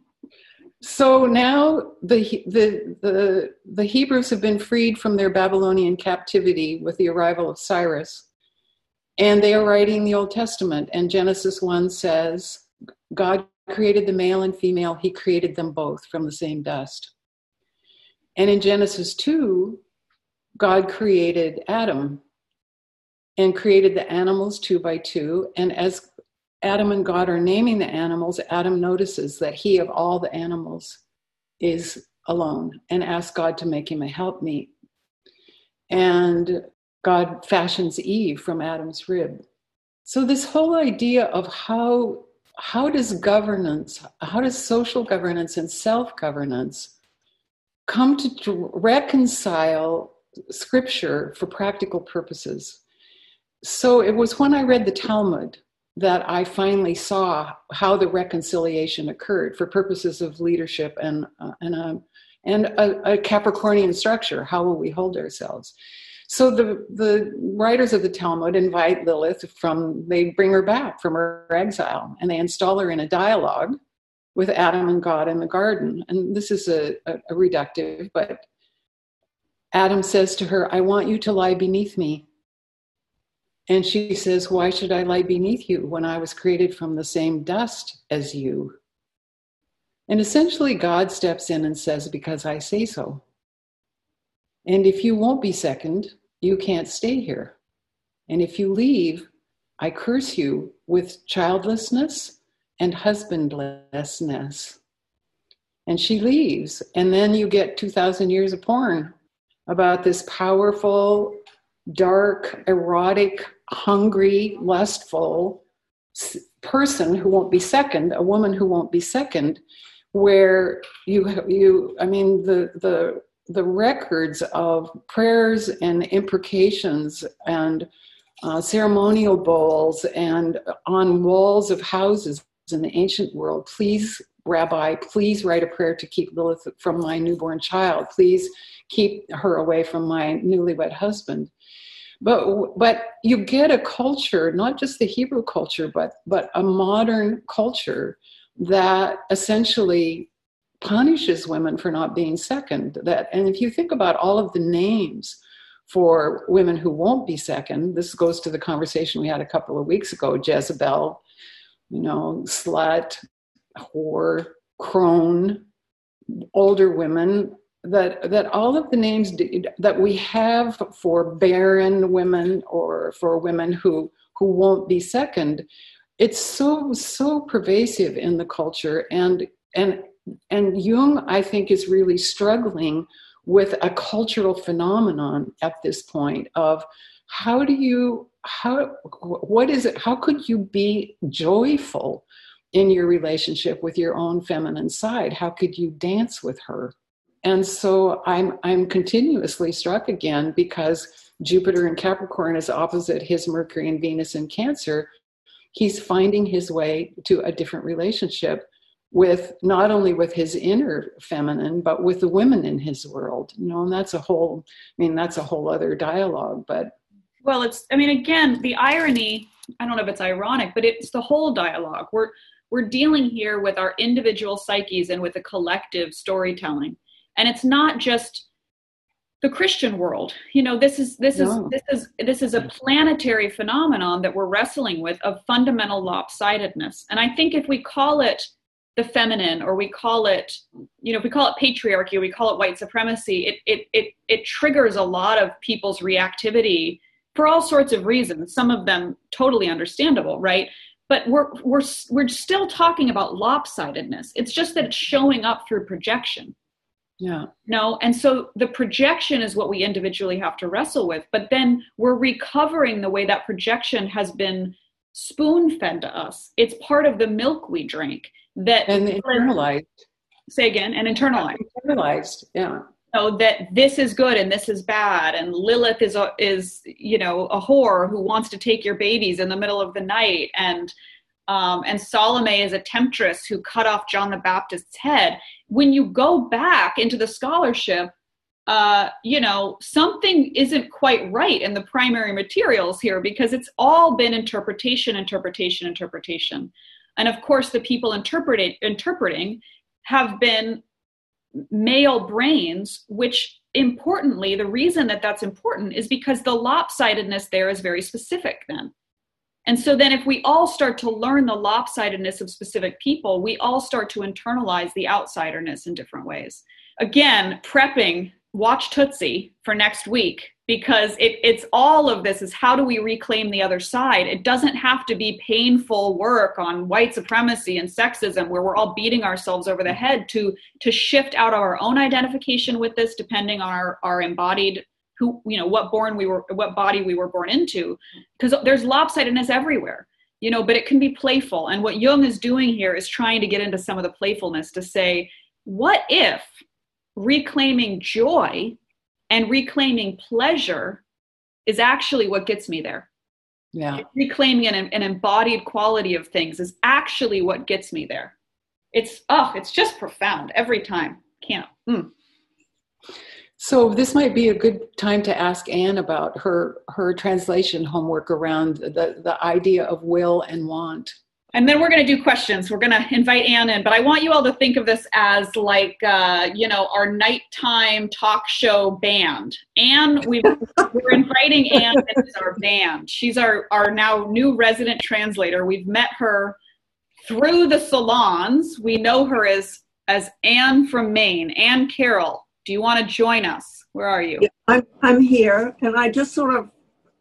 So now the, the, the, the Hebrews have been freed from their Babylonian captivity with the arrival of Cyrus. And they are writing the Old Testament. And Genesis 1 says, God created the male and female, he created them both from the same dust. And in Genesis 2, God created Adam and created the animals two by two. And as Adam and God are naming the animals, Adam notices that he, of all the animals, is alone and asks God to make him a helpmeet. And God fashions Eve from Adam's rib. So this whole idea of how how does governance, how does social governance and self-governance come to reconcile scripture for practical purposes? So it was when I read the Talmud that I finally saw how the reconciliation occurred for purposes of leadership and uh, and a and a, a, Capricornian structure. How will we hold ourselves? So the the writers of the Talmud invite Lilith from they bring her back from her exile and they install her in a dialogue with Adam and God in the garden. And this is a, a, a reductive, but Adam says to her, "I want you to lie beneath me." And she says, Why should I lie beneath you when I was created from the same dust as you? And essentially, God steps in and says, Because I say so. And if you won't be second, you can't stay here. And if you leave, I curse you with childlessness and husbandlessness. And she leaves. And then you get 2,000 years of porn about this powerful, dark, erotic hungry, lustful person who won't be second, a woman who won't be second, where you you I mean the the the records of prayers and imprecations and uh, ceremonial bowls and on walls of houses in the ancient world. Please, Rabbi, please write a prayer to keep Lilith from my newborn child. Please keep her away from my newlywed husband but but you get a culture not just the hebrew culture but but a modern culture that essentially punishes women for not being second that and if you think about all of the names for women who won't be second this goes to the conversation we had a couple of weeks ago jezebel you know slut whore crone older women that that all of the names that we have for barren women or for women who who won't be second it's so so pervasive in the culture and and and Jung I think is really struggling with a cultural phenomenon at this point of how do you how what is it how could you be joyful in your relationship with your own feminine side? How could you dance with her and so I'm I'm continuously struck again because Jupiter in Capricorn is opposite his Mercury and Venus in Cancer. He's finding his way to a different relationship with not only with his inner feminine but with the women in his world. You know and that's a whole i mean that's a whole other dialogue but. Well it's i mean again the irony i don't know if it's ironic but it's the whole dialogue. We're we're dealing here with our individual psyches and with a collective storytelling and it's not just the christian world. You know this is this no. is this is this is a planetary phenomenon that we're wrestling with of fundamental lopsidedness. And i think if we call it the feminine or we call it you know if we call it patriarchy or we call it white supremacy it it it, it triggers a lot of people's reactivity for all sorts of reasons some of them totally understandable right? But we're we're we're still talking about lopsidedness. It's just that it's showing up through projection yeah. No and so the projection is what we individually have to wrestle with but then we're recovering the way that projection has been spoon fed to us. It's part of the milk we drink that and internalized. Say again and internalized. Internalized yeah. Know that this is good and this is bad and lilith is a is you know a whore who wants to take your babies in the middle of the night and um, and salome is a temptress who cut off john the baptist's head when you go back into the scholarship uh, you know something isn't quite right in the primary materials here because it's all been interpretation interpretation interpretation and of course, the people interpreting, interpreting have been male brains, which importantly, the reason that that's important is because the lopsidedness there is very specific then. And so then, if we all start to learn the lopsidedness of specific people, we all start to internalize the outsiderness in different ways. Again, prepping, watch Tootsie for next week because it, it's all of this is how do we reclaim the other side it doesn't have to be painful work on white supremacy and sexism where we're all beating ourselves over the head to to shift out of our own identification with this depending on our, our embodied who you know what born we were what body we were born into. Because there's lopsidedness everywhere you know but it can be playful. And what jung is doing here is trying to get into some of the playfulness to say what if reclaiming joy and reclaiming pleasure is actually what gets me there? Yeah. Reclaiming an, an embodied quality of things is actually what gets me there. It's oh it's just profound every time. Can't mm. So this might be a good time to ask anne about her her translation homework around the the idea of will and want and then we're going to do questions. We're going to invite Anne in, but I want you all to think of this as like, uh, you know, our nighttime talk show band. Anne, we are inviting Anne as our band. She's our, our now new resident translator. We've met her through the salons. We know her as, as Anne from Maine. Anne Carroll, do you want to join us? Where are you? Yeah, I'm, I'm here, and I just sort of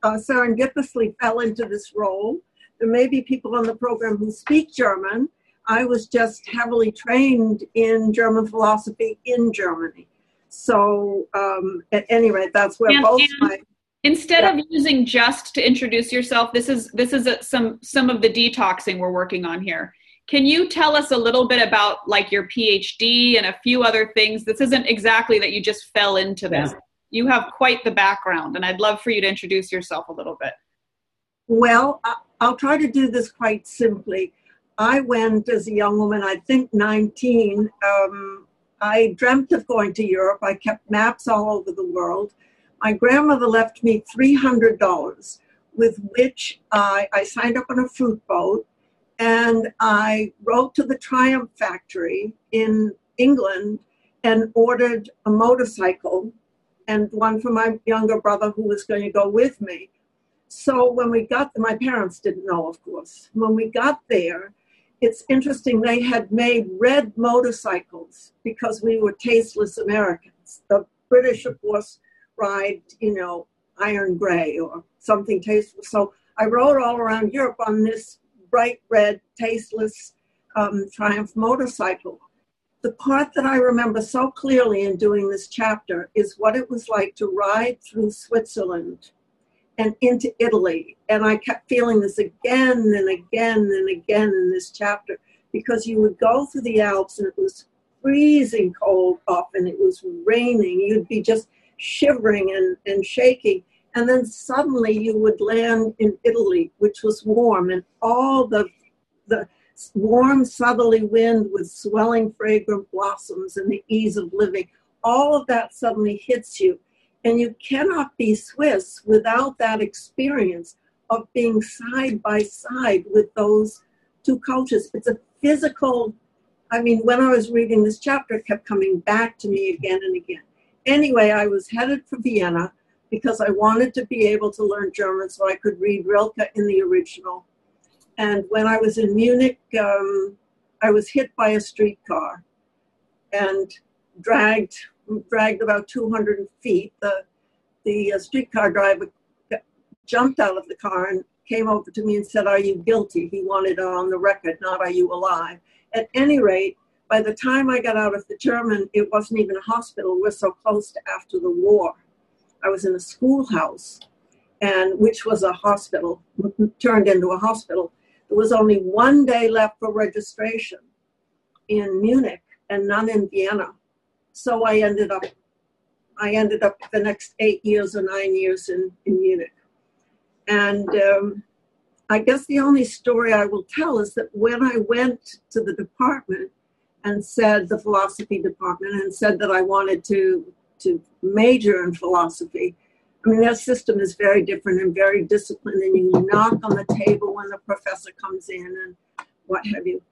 uh, serendipitously fell into this role there may be people on the program who speak German. I was just heavily trained in German philosophy in Germany. So, um, at any rate, that's where and, both and my instead yeah. of using just to introduce yourself, this is this is a, some some of the detoxing we're working on here. Can you tell us a little bit about like your PhD and a few other things? This isn't exactly that you just fell into this. Yeah. You have quite the background, and I'd love for you to introduce yourself a little bit. Well, I'll try to do this quite simply. I went as a young woman, I think 19. Um, I dreamt of going to Europe. I kept maps all over the world. My grandmother left me $300, with which I, I signed up on a fruit boat and I wrote to the Triumph factory in England and ordered a motorcycle and one for my younger brother who was going to go with me. So when we got there, my parents didn't know, of course. When we got there, it's interesting, they had made red motorcycles because we were tasteless Americans. The British, of course, ride, you know, iron gray or something tasteless. So I rode all around Europe on this bright red, tasteless um, Triumph motorcycle. The part that I remember so clearly in doing this chapter is what it was like to ride through Switzerland and into Italy. And I kept feeling this again and again and again in this chapter because you would go through the Alps and it was freezing cold and it was raining. You'd be just shivering and, and shaking. And then suddenly you would land in Italy, which was warm, and all the, the, warm southerly wind with swelling fragrant blossoms and the ease of living. All of that suddenly hits you. And you cannot be Swiss without that experience of being side by side with those two cultures. It's a physical, I mean, when I was reading this chapter, it kept coming back to me again and again. Anyway, I was headed for Vienna because I wanted to be able to learn German so I could read Rilke in the original. And when I was in Munich, um, I was hit by a streetcar and dragged dragged about 200 feet. The the uh, streetcar driver jumped out of the car and came over to me and said, "Are you guilty?" He wanted it on the record, not "Are you alive?" At any rate, by the time I got out of the German, it wasn't even a hospital. We're so close to after the war. I was in a schoolhouse, and which was a hospital, turned into a hospital. There was only one day left for registration in Munich and none in Vienna. So I ended up, I ended up the next eight years or nine years in, in Munich. And um, I guess the only story I will tell is that when I went to the department and said, the philosophy department, and said that I wanted to to major in philosophy. I mean, that system is very different and very disciplined, and you knock on the table when the professor comes in and what have you.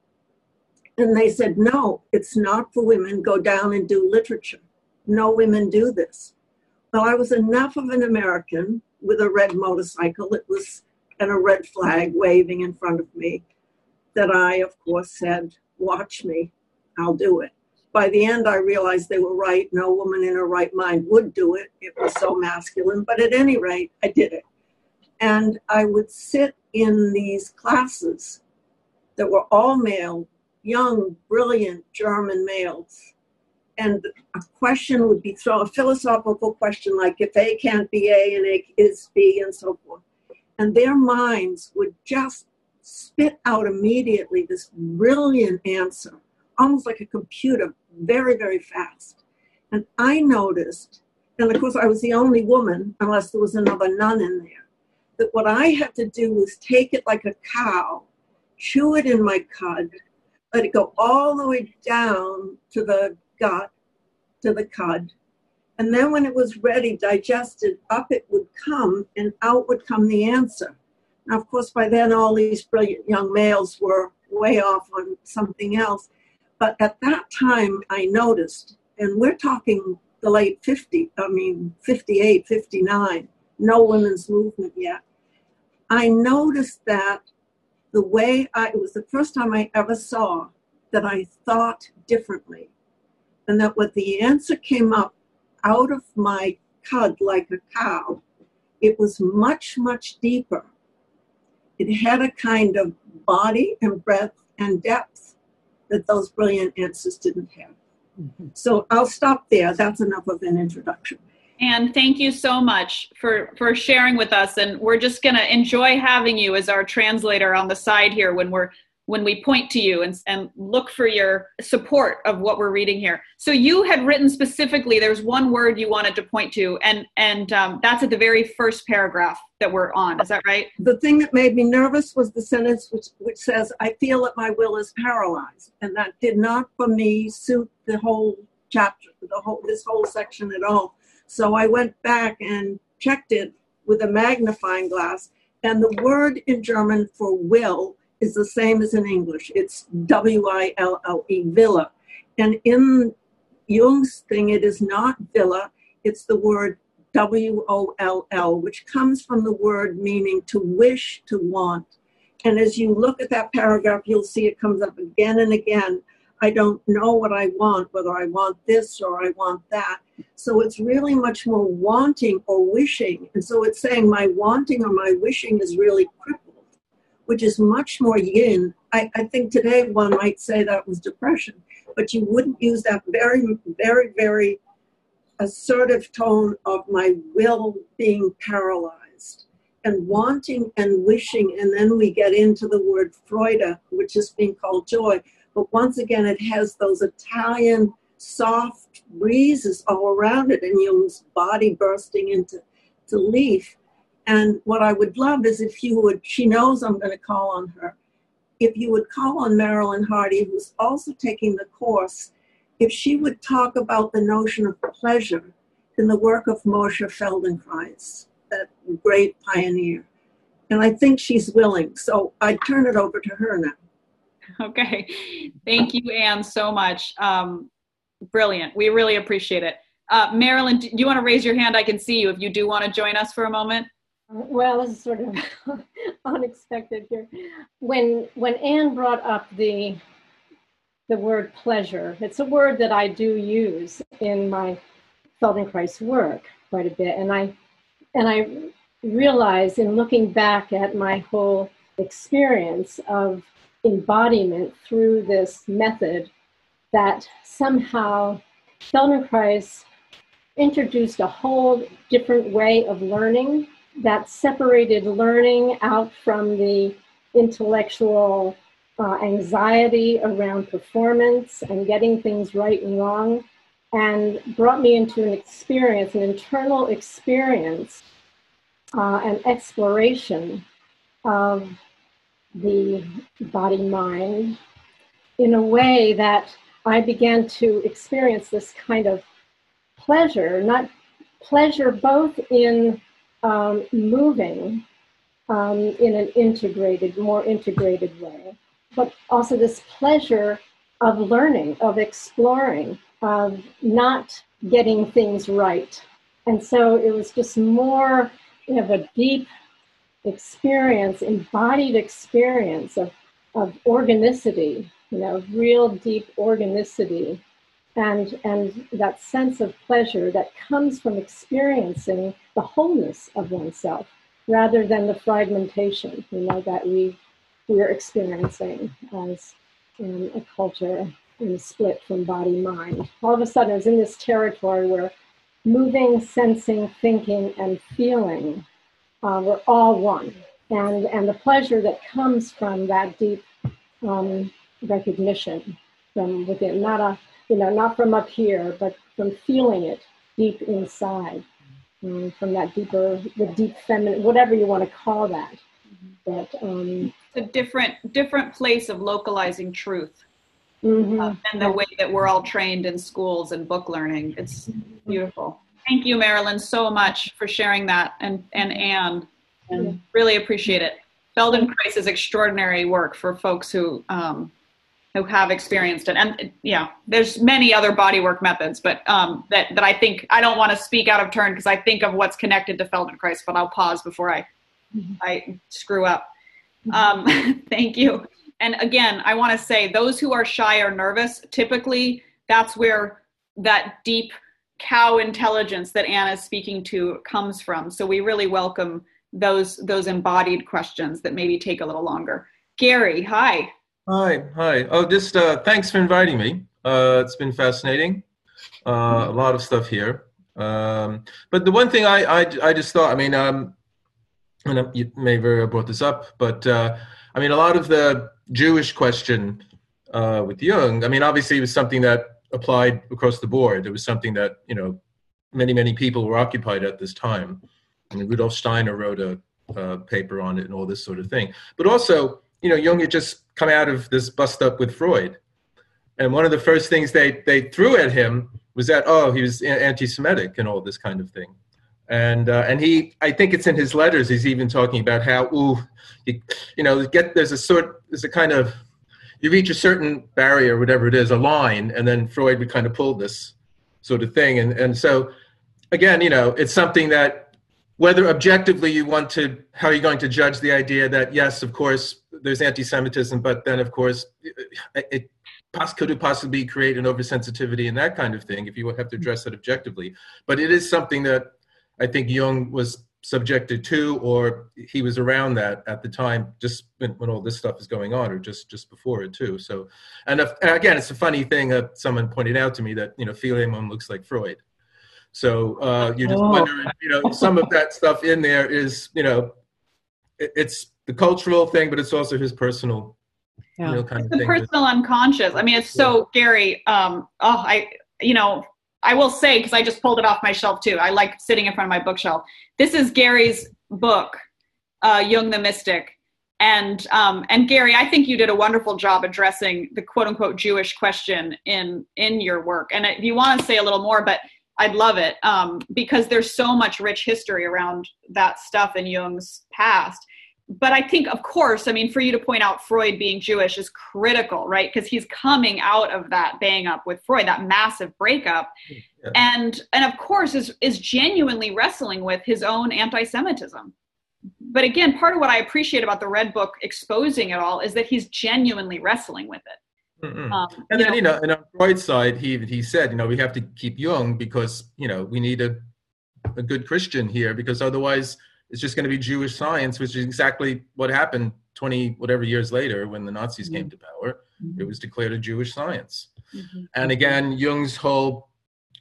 And they said, no, it's not for women. Go down and do literature. No women do this. Well, I was enough of an American with a red motorcycle. It was and a red flag waving in front of me that I, of course, said, watch me, I'll do it by the end, I realized they were right. No woman in her right mind would do it. It was so masculine. But at any rate, I did it. And I would sit in these classes that were all male, young, brilliant German males. And a question would be thrown, a philosophical question like if A can't be A and A is B and so forth. And their minds would just spit out immediately this brilliant answer almost like a computer, very, very fast. And I noticed, and of course, I was the only woman, unless there was another nun in there, that what I had to do was take it like a cow, chew it in my cud, let it go all the way down to the gut, to the cud. And then when it was ready, digested, up it would come, and out would come the answer. Now, of course, by then all these brilliant young males were way off on something else. But at that time, I noticed, and we're talking the late 50, I mean, 58, 59, no women's movement yet. I noticed that the way I, it was the first time I ever saw that I thought differently. And that when the answer came up out of my cud like a cow, it was much, much deeper. It had a kind of body and breadth and depth that those brilliant answers didn't have. Mm-hmm. So I'll stop there. That's enough of an introduction. And thank you so much for, for sharing with us. And we're just going to enjoy having you as our translator on the side here when we're when we point to you and, and look for your support of what we're reading here. So you had written specifically, there's one word you wanted to point to, and and um, that's at the very first paragraph that we're on. Is that right? The thing that made me nervous was the sentence which which says, "I feel that my will is paralyzed," and that did not, for me, suit the whole chapter, the whole this whole section at all. So I went back and checked it with a magnifying glass, and the word in German for will is the same as in English. It's W I L L E, villa. And in Jung's thing, it is not villa, it's the word W O L L, which comes from the word meaning to wish, to want. And as you look at that paragraph, you'll see it comes up again and again. I don't know what I want, whether I want this or I want that. So it's really much more wanting or wishing. And so it's saying my wanting or my wishing is really crippled which is much more yin. I, I think today one might say that was depression, but you wouldn't use that very, very, very assertive tone of my will being paralyzed and wanting and wishing. And then we get into the word Freude, which is being called joy. But once again, it has those Italian soft breezes all around it and Jung's body bursting into to leaf. And what I would love is if you would, she knows I'm going to call on her. if you would call on Marilyn Hardy, who's also taking the course, if she would talk about the notion of pleasure in the work of Moshe Feldenkrais, that great pioneer. And I think she's willing. So I turn it over to her now. Okay. Thank you, Anne, so much. Um, brilliant. We really appreciate it. Uh, Marilyn, do you want to raise your hand? I can see you if you do want to join us for a moment. Well, this is sort of (laughs) unexpected here. When when Anne brought up the the word pleasure, it's a word that I do use in my Feldenkrais work quite a bit, and I and I realize in looking back at my whole experience of embodiment through this method that somehow Feldenkrais introduced a whole different way of learning that separated learning out from the intellectual uh, anxiety around performance and getting things right and wrong, and brought me into an experience, an internal experience, uh, an exploration of the body mind in a way that I began to experience this kind of pleasure, not pleasure both in um, moving um, in an integrated, more integrated way, but also this pleasure of learning, of exploring, of not getting things right. And so it was just more of a deep experience, embodied experience of, of organicity, you know, real deep organicity and and that sense of pleasure that comes from experiencing the wholeness of oneself rather than the fragmentation you know that we we're experiencing as in a culture in a split from body mind. All of a sudden i was in this territory where moving sensing thinking and feeling uh, were all one. And and the pleasure that comes from that deep um, recognition from within not a you know, not from up here, but from feeling it deep inside, um, from that deeper, the deep feminine, whatever you want to call that. But um, it's a different, different place of localizing truth. Mm-hmm. Uh, and the way that we're all trained in schools and book learning. It's beautiful. Thank you, Marilyn, so much for sharing that, and and Anne, and really appreciate it. Feldenkrais is extraordinary work for folks who um, who have experienced it. And yeah there's many other bodywork methods but um, that, that i think i don't want to speak out of turn because i think of what's connected to feldenkrais but i'll pause before i mm-hmm. i screw up. Um, (laughs) thank you. And again i want to say those who are shy or nervous typically that's where that deep cow intelligence that anna is speaking to comes from. So we really welcome those those embodied questions that maybe take a little longer. Gary hi Hi, hi. Oh, just uh, thanks for inviting me. Uh, it's been fascinating. Uh, a lot of stuff here. Um, but the one thing I, I, I just thought, I mean, um, and you may very well brought this up, but uh, I mean, a lot of the Jewish question uh, with Jung, I mean, obviously it was something that applied across the board. It was something that, you know, many, many people were occupied at this time. I mean, Rudolf Steiner wrote a, a paper on it and all this sort of thing. But also, you know, Jung had just come out of this bust up with Freud. And one of the first things they, they threw at him was that, oh, he was anti Semitic and all this kind of thing. And, uh, and he, I think it's in his letters, he's even talking about how, ooh, you, you know, get, there's a sort, there's a kind of, you reach a certain barrier, whatever it is, a line, and then Freud would kind of pull this sort of thing. And, and so, again, you know, it's something that whether objectively you want to how are you going to judge the idea that yes of course there's anti-semitism but then of course it, it could possibly create an oversensitivity and that kind of thing if you have to address it objectively. But it is something that i think jung was subjected to or he was around that at the time just when, when all this stuff is going on or just just before it too. So and, if, again it's a funny thing that someone pointed out to me that you know Philemon looks like freud so uh, you're just oh. wondering, you know, some of that stuff in there is, you know, it, it's the cultural thing, but it's also his personal, yeah. you know, kind it's of the personal that, unconscious. I mean, it's so yeah. Gary. Um, oh, I, you know, I will say because I just pulled it off my shelf too. I like sitting in front of my bookshelf. This is Gary's book, uh, Jung the Mystic, and um, and Gary, I think you did a wonderful job addressing the quote unquote Jewish question in in your work. And if you want to say a little more, but I'd love it um, because there's so much rich history around that stuff in Jung's past. But I think, of course, I mean, for you to point out Freud being Jewish is critical, right? Because he's coming out of that bang up with Freud, that massive breakup, yeah. and and of course is is genuinely wrestling with his own anti-Semitism but again, part of what I appreciate about the Red Book exposing it all is that he's genuinely wrestling with it. Um, and then, know, you know, and on Freud's side, he he said, you know, we have to keep Jung because you know we need a a good Christian here because otherwise it's just going to be Jewish science, which is exactly what happened 20 whatever years later when the Nazis mm-hmm. came to power. Mm-hmm. It was declared a Jewish science. Mm-hmm. And again, Jung's whole,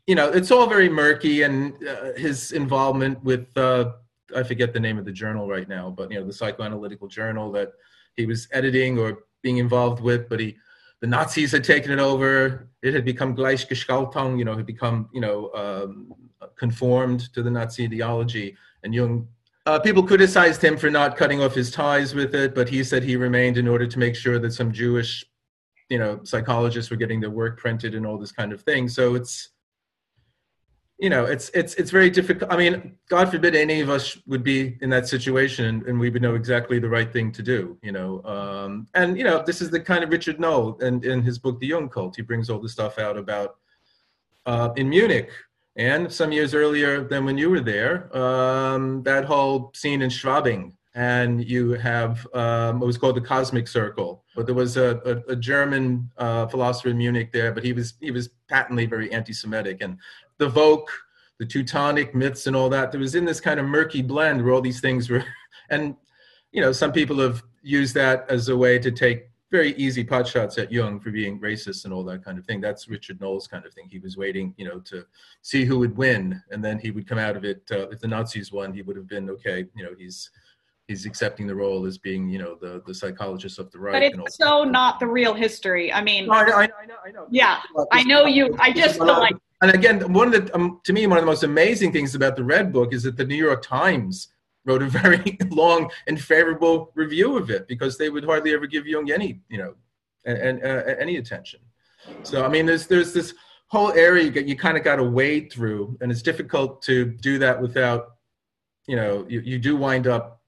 you know, it's all very murky, and uh, his involvement with uh, I forget the name of the journal right now, but you know the psychoanalytical journal that he was editing or being involved with, but he the Nazis had taken it over. It had become Gleichgestaltung, you know, had become you know um, conformed to the Nazi ideology. And Jung, uh, people criticized him for not cutting off his ties with it, but he said he remained in order to make sure that some Jewish, you know, psychologists were getting their work printed and all this kind of thing. So it's you know it's it's it's very difficult. I mean god forbid any of us would be in that situation and, we would know exactly the right thing to do you know um, and you know this is the kind of Richard Noll and in his book the Jung cult. He brings all the stuff out about uh, in munich. And some years earlier than when you were there um, that whole scene in schwabing. And you have um, what was called the cosmic circle. But there was a, a, a german uh, philosopher in munich there but he was he was patently very anti-semitic. And the Voc, the Teutonic myths, and all that. There was in this kind of murky blend where all these things were, (laughs) and you know, some people have used that as a way to take very easy pot shots at Jung for being racist and all that kind of thing. That's Richard Noll's kind of thing. He was waiting, you know, to see who would win, and then he would come out of it. Uh, if the Nazis won, he would have been okay. You know, he's he's accepting the role as being, you know, the the psychologist of the right. But it's so not the real history. I mean, no, I, know, I know, I know. Yeah, I know you. I just feel like and again, one of the um, to me one of the most amazing things about the Red Book is that the New York Times wrote a (laughs) very long and favorable review of it because they would hardly ever give Jung any you know and, uh, any attention. So I mean, there's there's this whole area you, you kind of got to wade through, and it's difficult to do that without you know you, you do wind up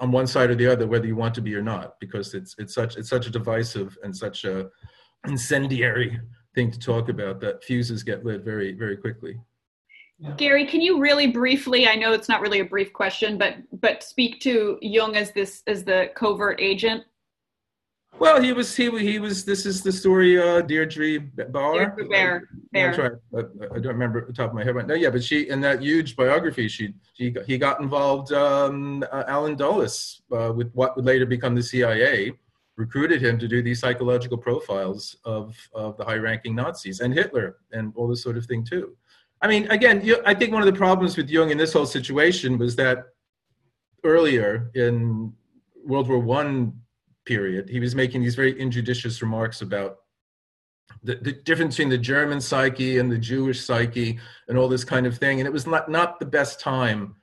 on one side or the other whether you want to be or not because it's it's such it's such a divisive and such a incendiary thing to talk about that fuses get lit very very quickly yeah. Gary, can you really briefly? I know it's not really a brief question, but but speak to Jung as this as the covert agent. Well, he was he he was. This is the story. Uh, Deirdre Bauer. Deirdre Bair. Bair. That's right. I, I don't remember the top of my head right now. Yeah, but she in that huge biography, she she he got involved. Um, uh, Allen Dulles uh, with what would later become the CIA recruited him to do these psychological profiles of, of the high ranking Nazis and Hitler and all this sort of thing, too. I mean, again, you, I think one of the problems with Jung in this whole situation was that earlier in World War One period, he was making these very injudicious remarks about the, the difference between the German psyche and the Jewish psyche and all this kind of thing. And it was not, not the best time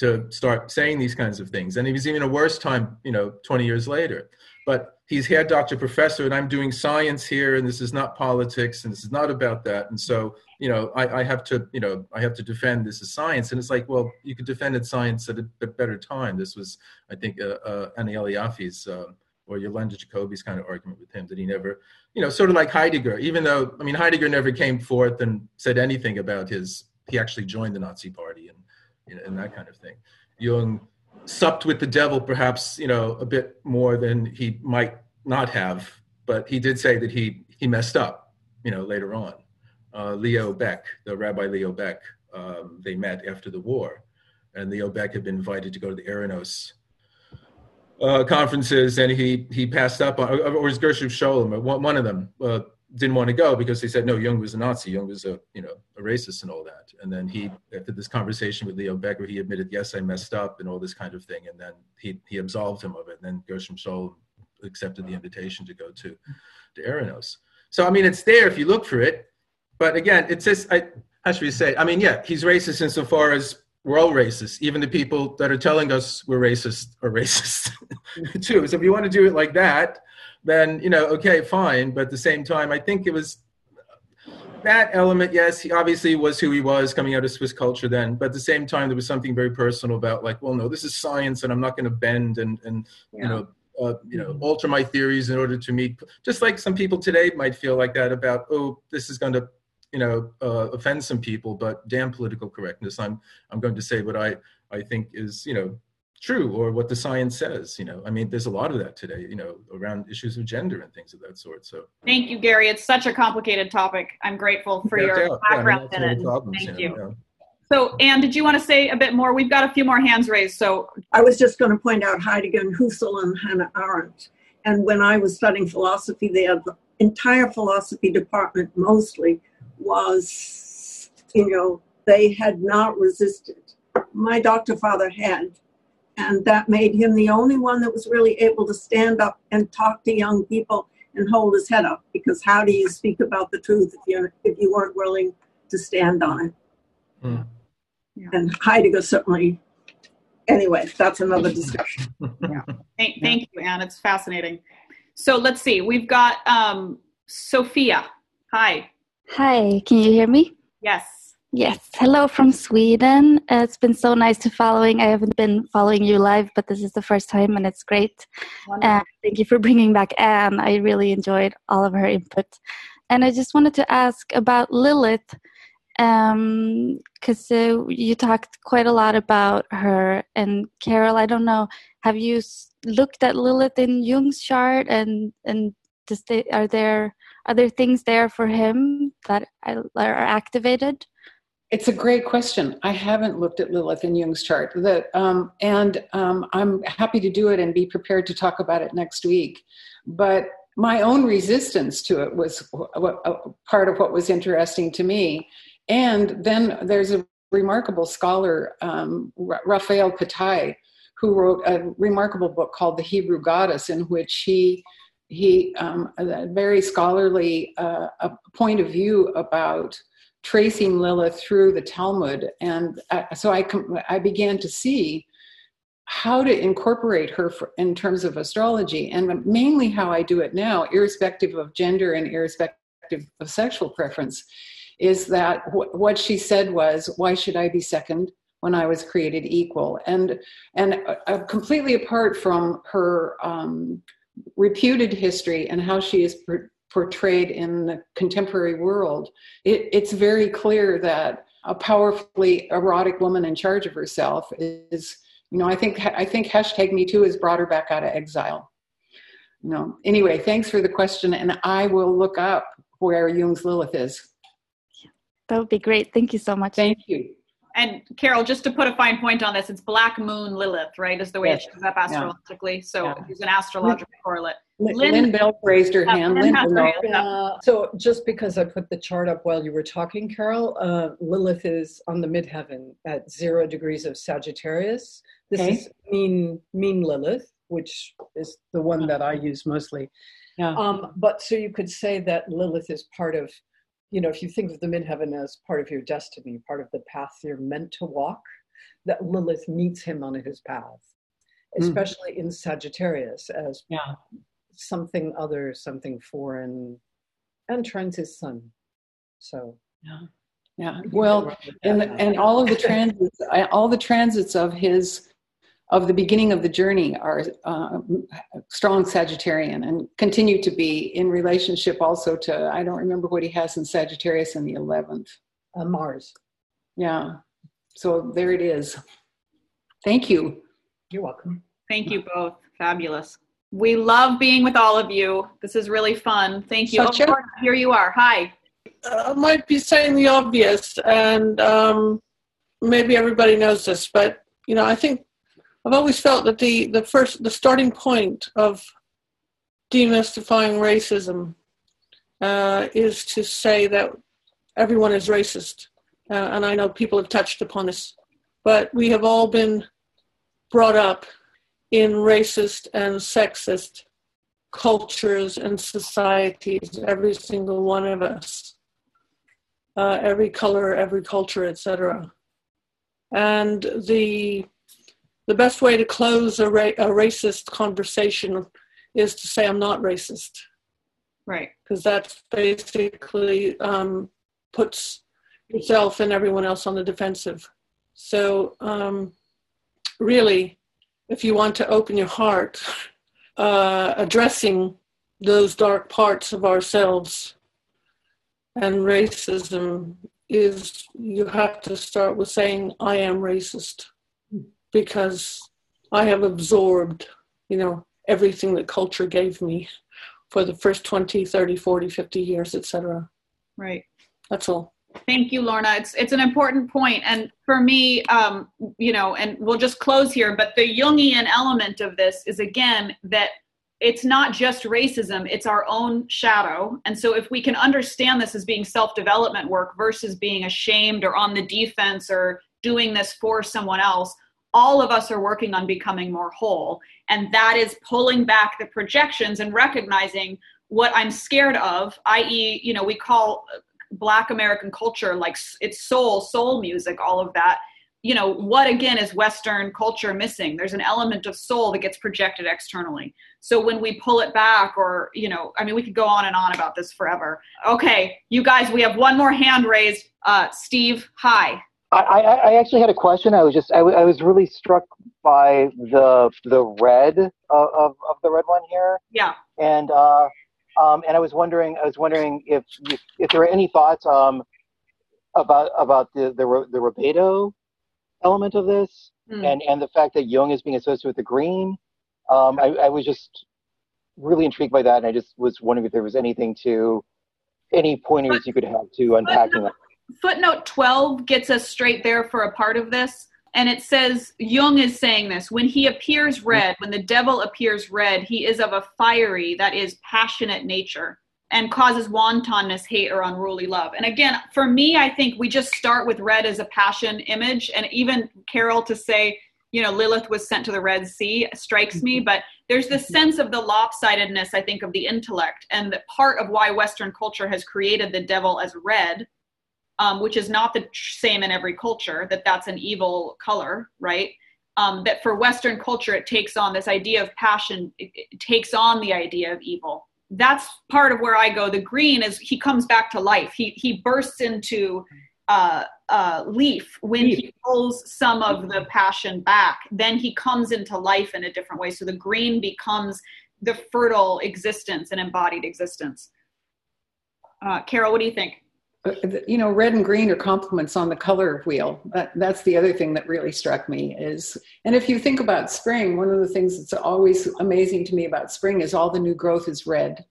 to start saying these kinds of things. And it was even a worse time, you know, 20 years later. But he's head doctor professor and i'm doing science here and this is not politics and this is not about that. And so you know i, I have to you know i have to defend this as science. And it's like well you could defend it science at a, a better time. This was i think uh, uh, Aniela Jaffé's uh, or Jolande Jacobi's kind of argument with him that he never you know sort of like heidegger. Even though i mean heidegger never came forth and said anything about his he actually joined the nazi party and you know, and that kind of thing. Jung supped with the devil perhaps you know a bit more than he might not have but he did say that he he messed up you know later on. Uh, Leo Baeck the rabbi Leo Baeck um, they met after the war and Leo Baeck had been invited to go to the Eranos uh, conferences and he he passed up on or, was gershom scholem one, one of them uh, didn't want to go because they said no Jung was a Nazi. Jung was a you know a racist and all that. And then he after this conversation with Leo Becker he admitted yes I messed up and all this kind of thing. And then he he absolved him of it. And then Gershom Scholem accepted the invitation to go to to Eranos so I mean it's there if you look for it. But again it's just I how should we say? I mean yeah he's racist insofar as we're all racist. Even the people that are telling us we're racist are (laughs) racist too. So if you want to do it like that, then you know, okay, fine. But at the same time, I think it was that element. Yes, he obviously was who he was coming out of Swiss culture then. But at the same time, there was something very personal about like, well, no, this is science, and I'm not going to bend and and yeah. you know. Uh, you know, alter my theories in order to meet. Just like some people today might feel like that about, oh, this is going to you know uh, offend some people but damn political correctness i'm i'm going to say what i i think is you know true or what the science says you know? I mean there's a lot of that today you know around issues of gender and things of that sort so. Thank you gary. It's such a complicated topic. I'm grateful for your yeah, background yeah, I mean, in it problems, thank you, know, so anne did you want to say a bit more? We've got a few more hands raised so. I was just going to point out heidegger and husserl and hannah arendt. And when i was studying philosophy they had the entire philosophy department mostly was, you know, they had not resisted. My doctor father had. And that made him the only one that was really able to stand up and talk to young people and hold his head up. Because how do you speak about the truth if you if you weren't willing to stand on it? Mm. Yeah. And Heidegger certainly. Anyway, that's another discussion. (laughs) yeah. Thank, thank you, Anne. It's fascinating. So let's see. We've got um, Sophia. Hi. Hi, can you hear me? Yes. Yes. Hello from Sweden. Uh, it's been so nice to following. I haven't been following you live, but this is the first time and it's great. Uh, thank you for bringing back Anne. I really enjoyed all of her input. And I just wanted to ask about Lilith, because um, uh, you talked quite a lot about her. And Carol, I don't know, have you looked at Lilith in Jung's chart and, and does they, are there are there things there for him that are activated? It's a great question. I haven't looked at Lilith and Jung's chart, um, and um, I'm happy to do it and be prepared to talk about it next week. But my own resistance to it was part of what was interesting to me. And then there's a remarkable scholar, um, Raphael Patai, who wrote a remarkable book called The Hebrew Goddess, in which he he um, a very scholarly uh, a point of view about tracing Lilith through the Talmud, and so I I began to see how to incorporate her for, in terms of astrology, and mainly how I do it now, irrespective of gender and irrespective of sexual preference, is that wh- what she said was, "Why should I be second? when I was created equal, and and uh, completely apart from her um, reputed history and how she is per- portrayed in the contemporary world, it, it's very clear that a powerfully erotic woman in charge of herself is, you know, I think I think hashtag Me Too has brought her back out of exile. You know, anyway, thanks for the question, and I will look up where Jung's Lilith is. That would be great. Thank you so much. Thank you and Carol, just to put a fine point on this, it's Black Moon Lilith, right? Is the way yes. it shows up astrologically. Yeah. So yeah. it's an astrological correlate. Lynn, Lynn Bell raised her hand. Lynn Lynn uh, so just because I put the chart up while you were talking, Carol, uh, Lilith is on the midheaven at zero degrees of Sagittarius. This okay. is mean mean Lilith, which is the one that I use mostly. Yeah. Um, but so you could say that Lilith is part of you know, if you think of the midheaven as part of your destiny, part of the path you're meant to walk, that Lilith meets him on his path, hmm. especially mm. in Sagittarius as yeah. Something other, something foreign, and trends his sun. So, yeah. Yeah, well, and and all of the transits, all the transits of his of the beginning of the journey are uh, strong Sagittarian and continue to be in relationship also to, I don't remember what he has in Sagittarius in the 11th. Uh, Mars. Yeah. So there it is. Thank you. You're welcome. Thank you both. Fabulous. We love being with all of you. This is really fun. Thank you. Oh, here you are. Hi. Uh, I might be saying the obvious, and um, maybe everybody knows this, but you know, I think I've always felt that the, the first the starting point of demystifying racism uh, is to say that everyone is racist, uh, and I know people have touched upon this, but we have all been brought up in racist and sexist cultures and societies, every single one of us, uh, every color, every culture, etc. And the the best way to close a, ra- a racist conversation is to say I'm not racist. Right. Because that basically um, puts yourself and everyone else on the defensive. So, um, really, if you want to open your heart, uh, addressing those dark parts of ourselves and racism is you have to start with saying, I am racist because I have absorbed, you know, everything that culture gave me for the first 20, 30, 40, 50 years, etc. Right. That's all. Thank you, Lorna. It's it's an important point, and for me, um, you know, and we'll just close here. But the Jungian element of this is again that it's not just racism; it's our own shadow. And so, if we can understand this as being self-development work versus being ashamed or on the defense or doing this for someone else, all of us are working on becoming more whole, and that is pulling back the projections and recognizing what I'm scared of, i.e., you know, we call black american culture like it's soul soul music all of that you know what again is western culture missing there's an element of soul that gets projected externally so when we pull it back or you know i mean we could go on and on about this forever okay you guys we have one more hand raised uh, steve hi I, I actually had a question. I was just I, I was really struck by the the red of, of, of the red one here. Yeah. And uh, um, and I was wondering, I was wondering if you, if there are any thoughts um, about about the the, the rubedo element of this, mm. and and the fact that Jung is being associated with the green. Um, I, I was just really intrigued by that, and I just was wondering if there was anything to any pointers you could have to unpacking that. Footnote 12 gets us straight there for a part of this and it says Jung is saying this when he appears red, when the devil appears red, he is of a fiery, that is passionate nature and causes wantonness, hate, or unruly love. And again, for me, I think we just start with red as a passion image. And even Carol to say, you know, Lilith was sent to the Red Sea strikes me, mm-hmm. but there's this sense of the lopsidedness, I think, of the intellect. And that part of why Western culture has created the devil as red um, which is not the same in every culture, that that's an evil color, right? Um, that for Western culture, it takes on this idea of passion, it, it takes on the idea of evil. That's part of where I go. The green is he comes back to life. He he bursts into uh, uh, leaf when leaf. he pulls some of the passion back. Then he comes into life in a different way. So the green becomes the fertile existence and embodied existence. Uh, Carol, what do you think? Uh, you know, red and green are complements on the color wheel. That, that's the other thing that really struck me is, and if you think about spring, one of the things that's always amazing to me about spring is all the new growth is red.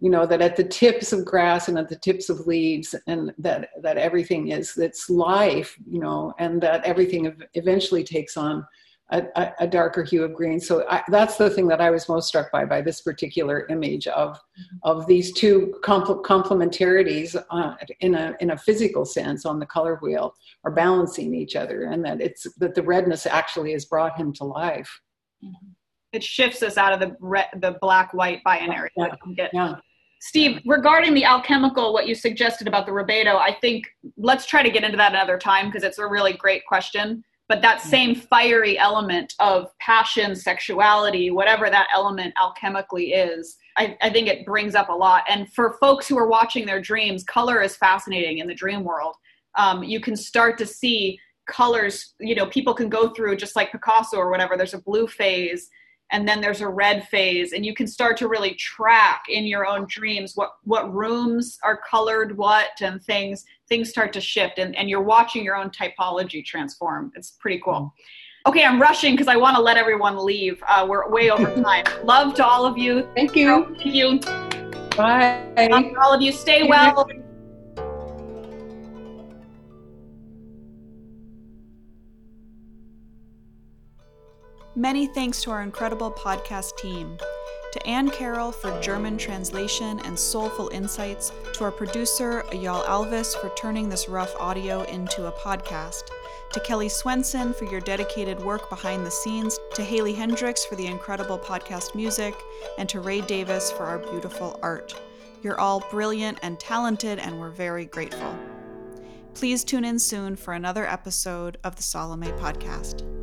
You know, that at the tips of grass and at the tips of leaves and that, that everything is, that's life, you know, and that everything eventually takes on a, a, darker hue of green. So I, that's the thing that I was most struck by by this particular image of of these two compl- complementarities uh, in a in a physical sense on the color wheel are balancing each other, and that it's that the redness actually has brought him to life. Mm-hmm. It shifts us out of the red, the black white binary. Yeah. yeah. Steve, regarding the alchemical, what you suggested about the rubedo, I think let's try to get into that another time because it's a really great question but that same fiery element of passion sexuality whatever that element alchemically is I, I, think it brings up a lot. And for folks who are watching their dreams color is fascinating in the dream world. Um, you can start to see colors you know people can go through just like picasso or whatever there's a blue phase and then there's a red phase. And you can start to really track in your own dreams what what rooms are colored what and things things start to shift and, and you're watching your own typology transform. It's pretty cool. Okay i'm rushing because i want to let everyone leave. Uh, we're way over (laughs) time. Love to all of you. Thank you. Thank you. Bye. Love all of you. Stay well. Many thanks to our incredible podcast team. To Anne Carroll for German translation and soulful insights, to our producer, Ayal Alvis, for turning this rough audio into a podcast, to Kelly Swenson for your dedicated work behind the scenes, to Haley Hendricks for the incredible podcast music, and to Ray Davis for our beautiful art. You're all brilliant and talented, and we're very grateful. Please tune in soon for another episode of the Salome podcast.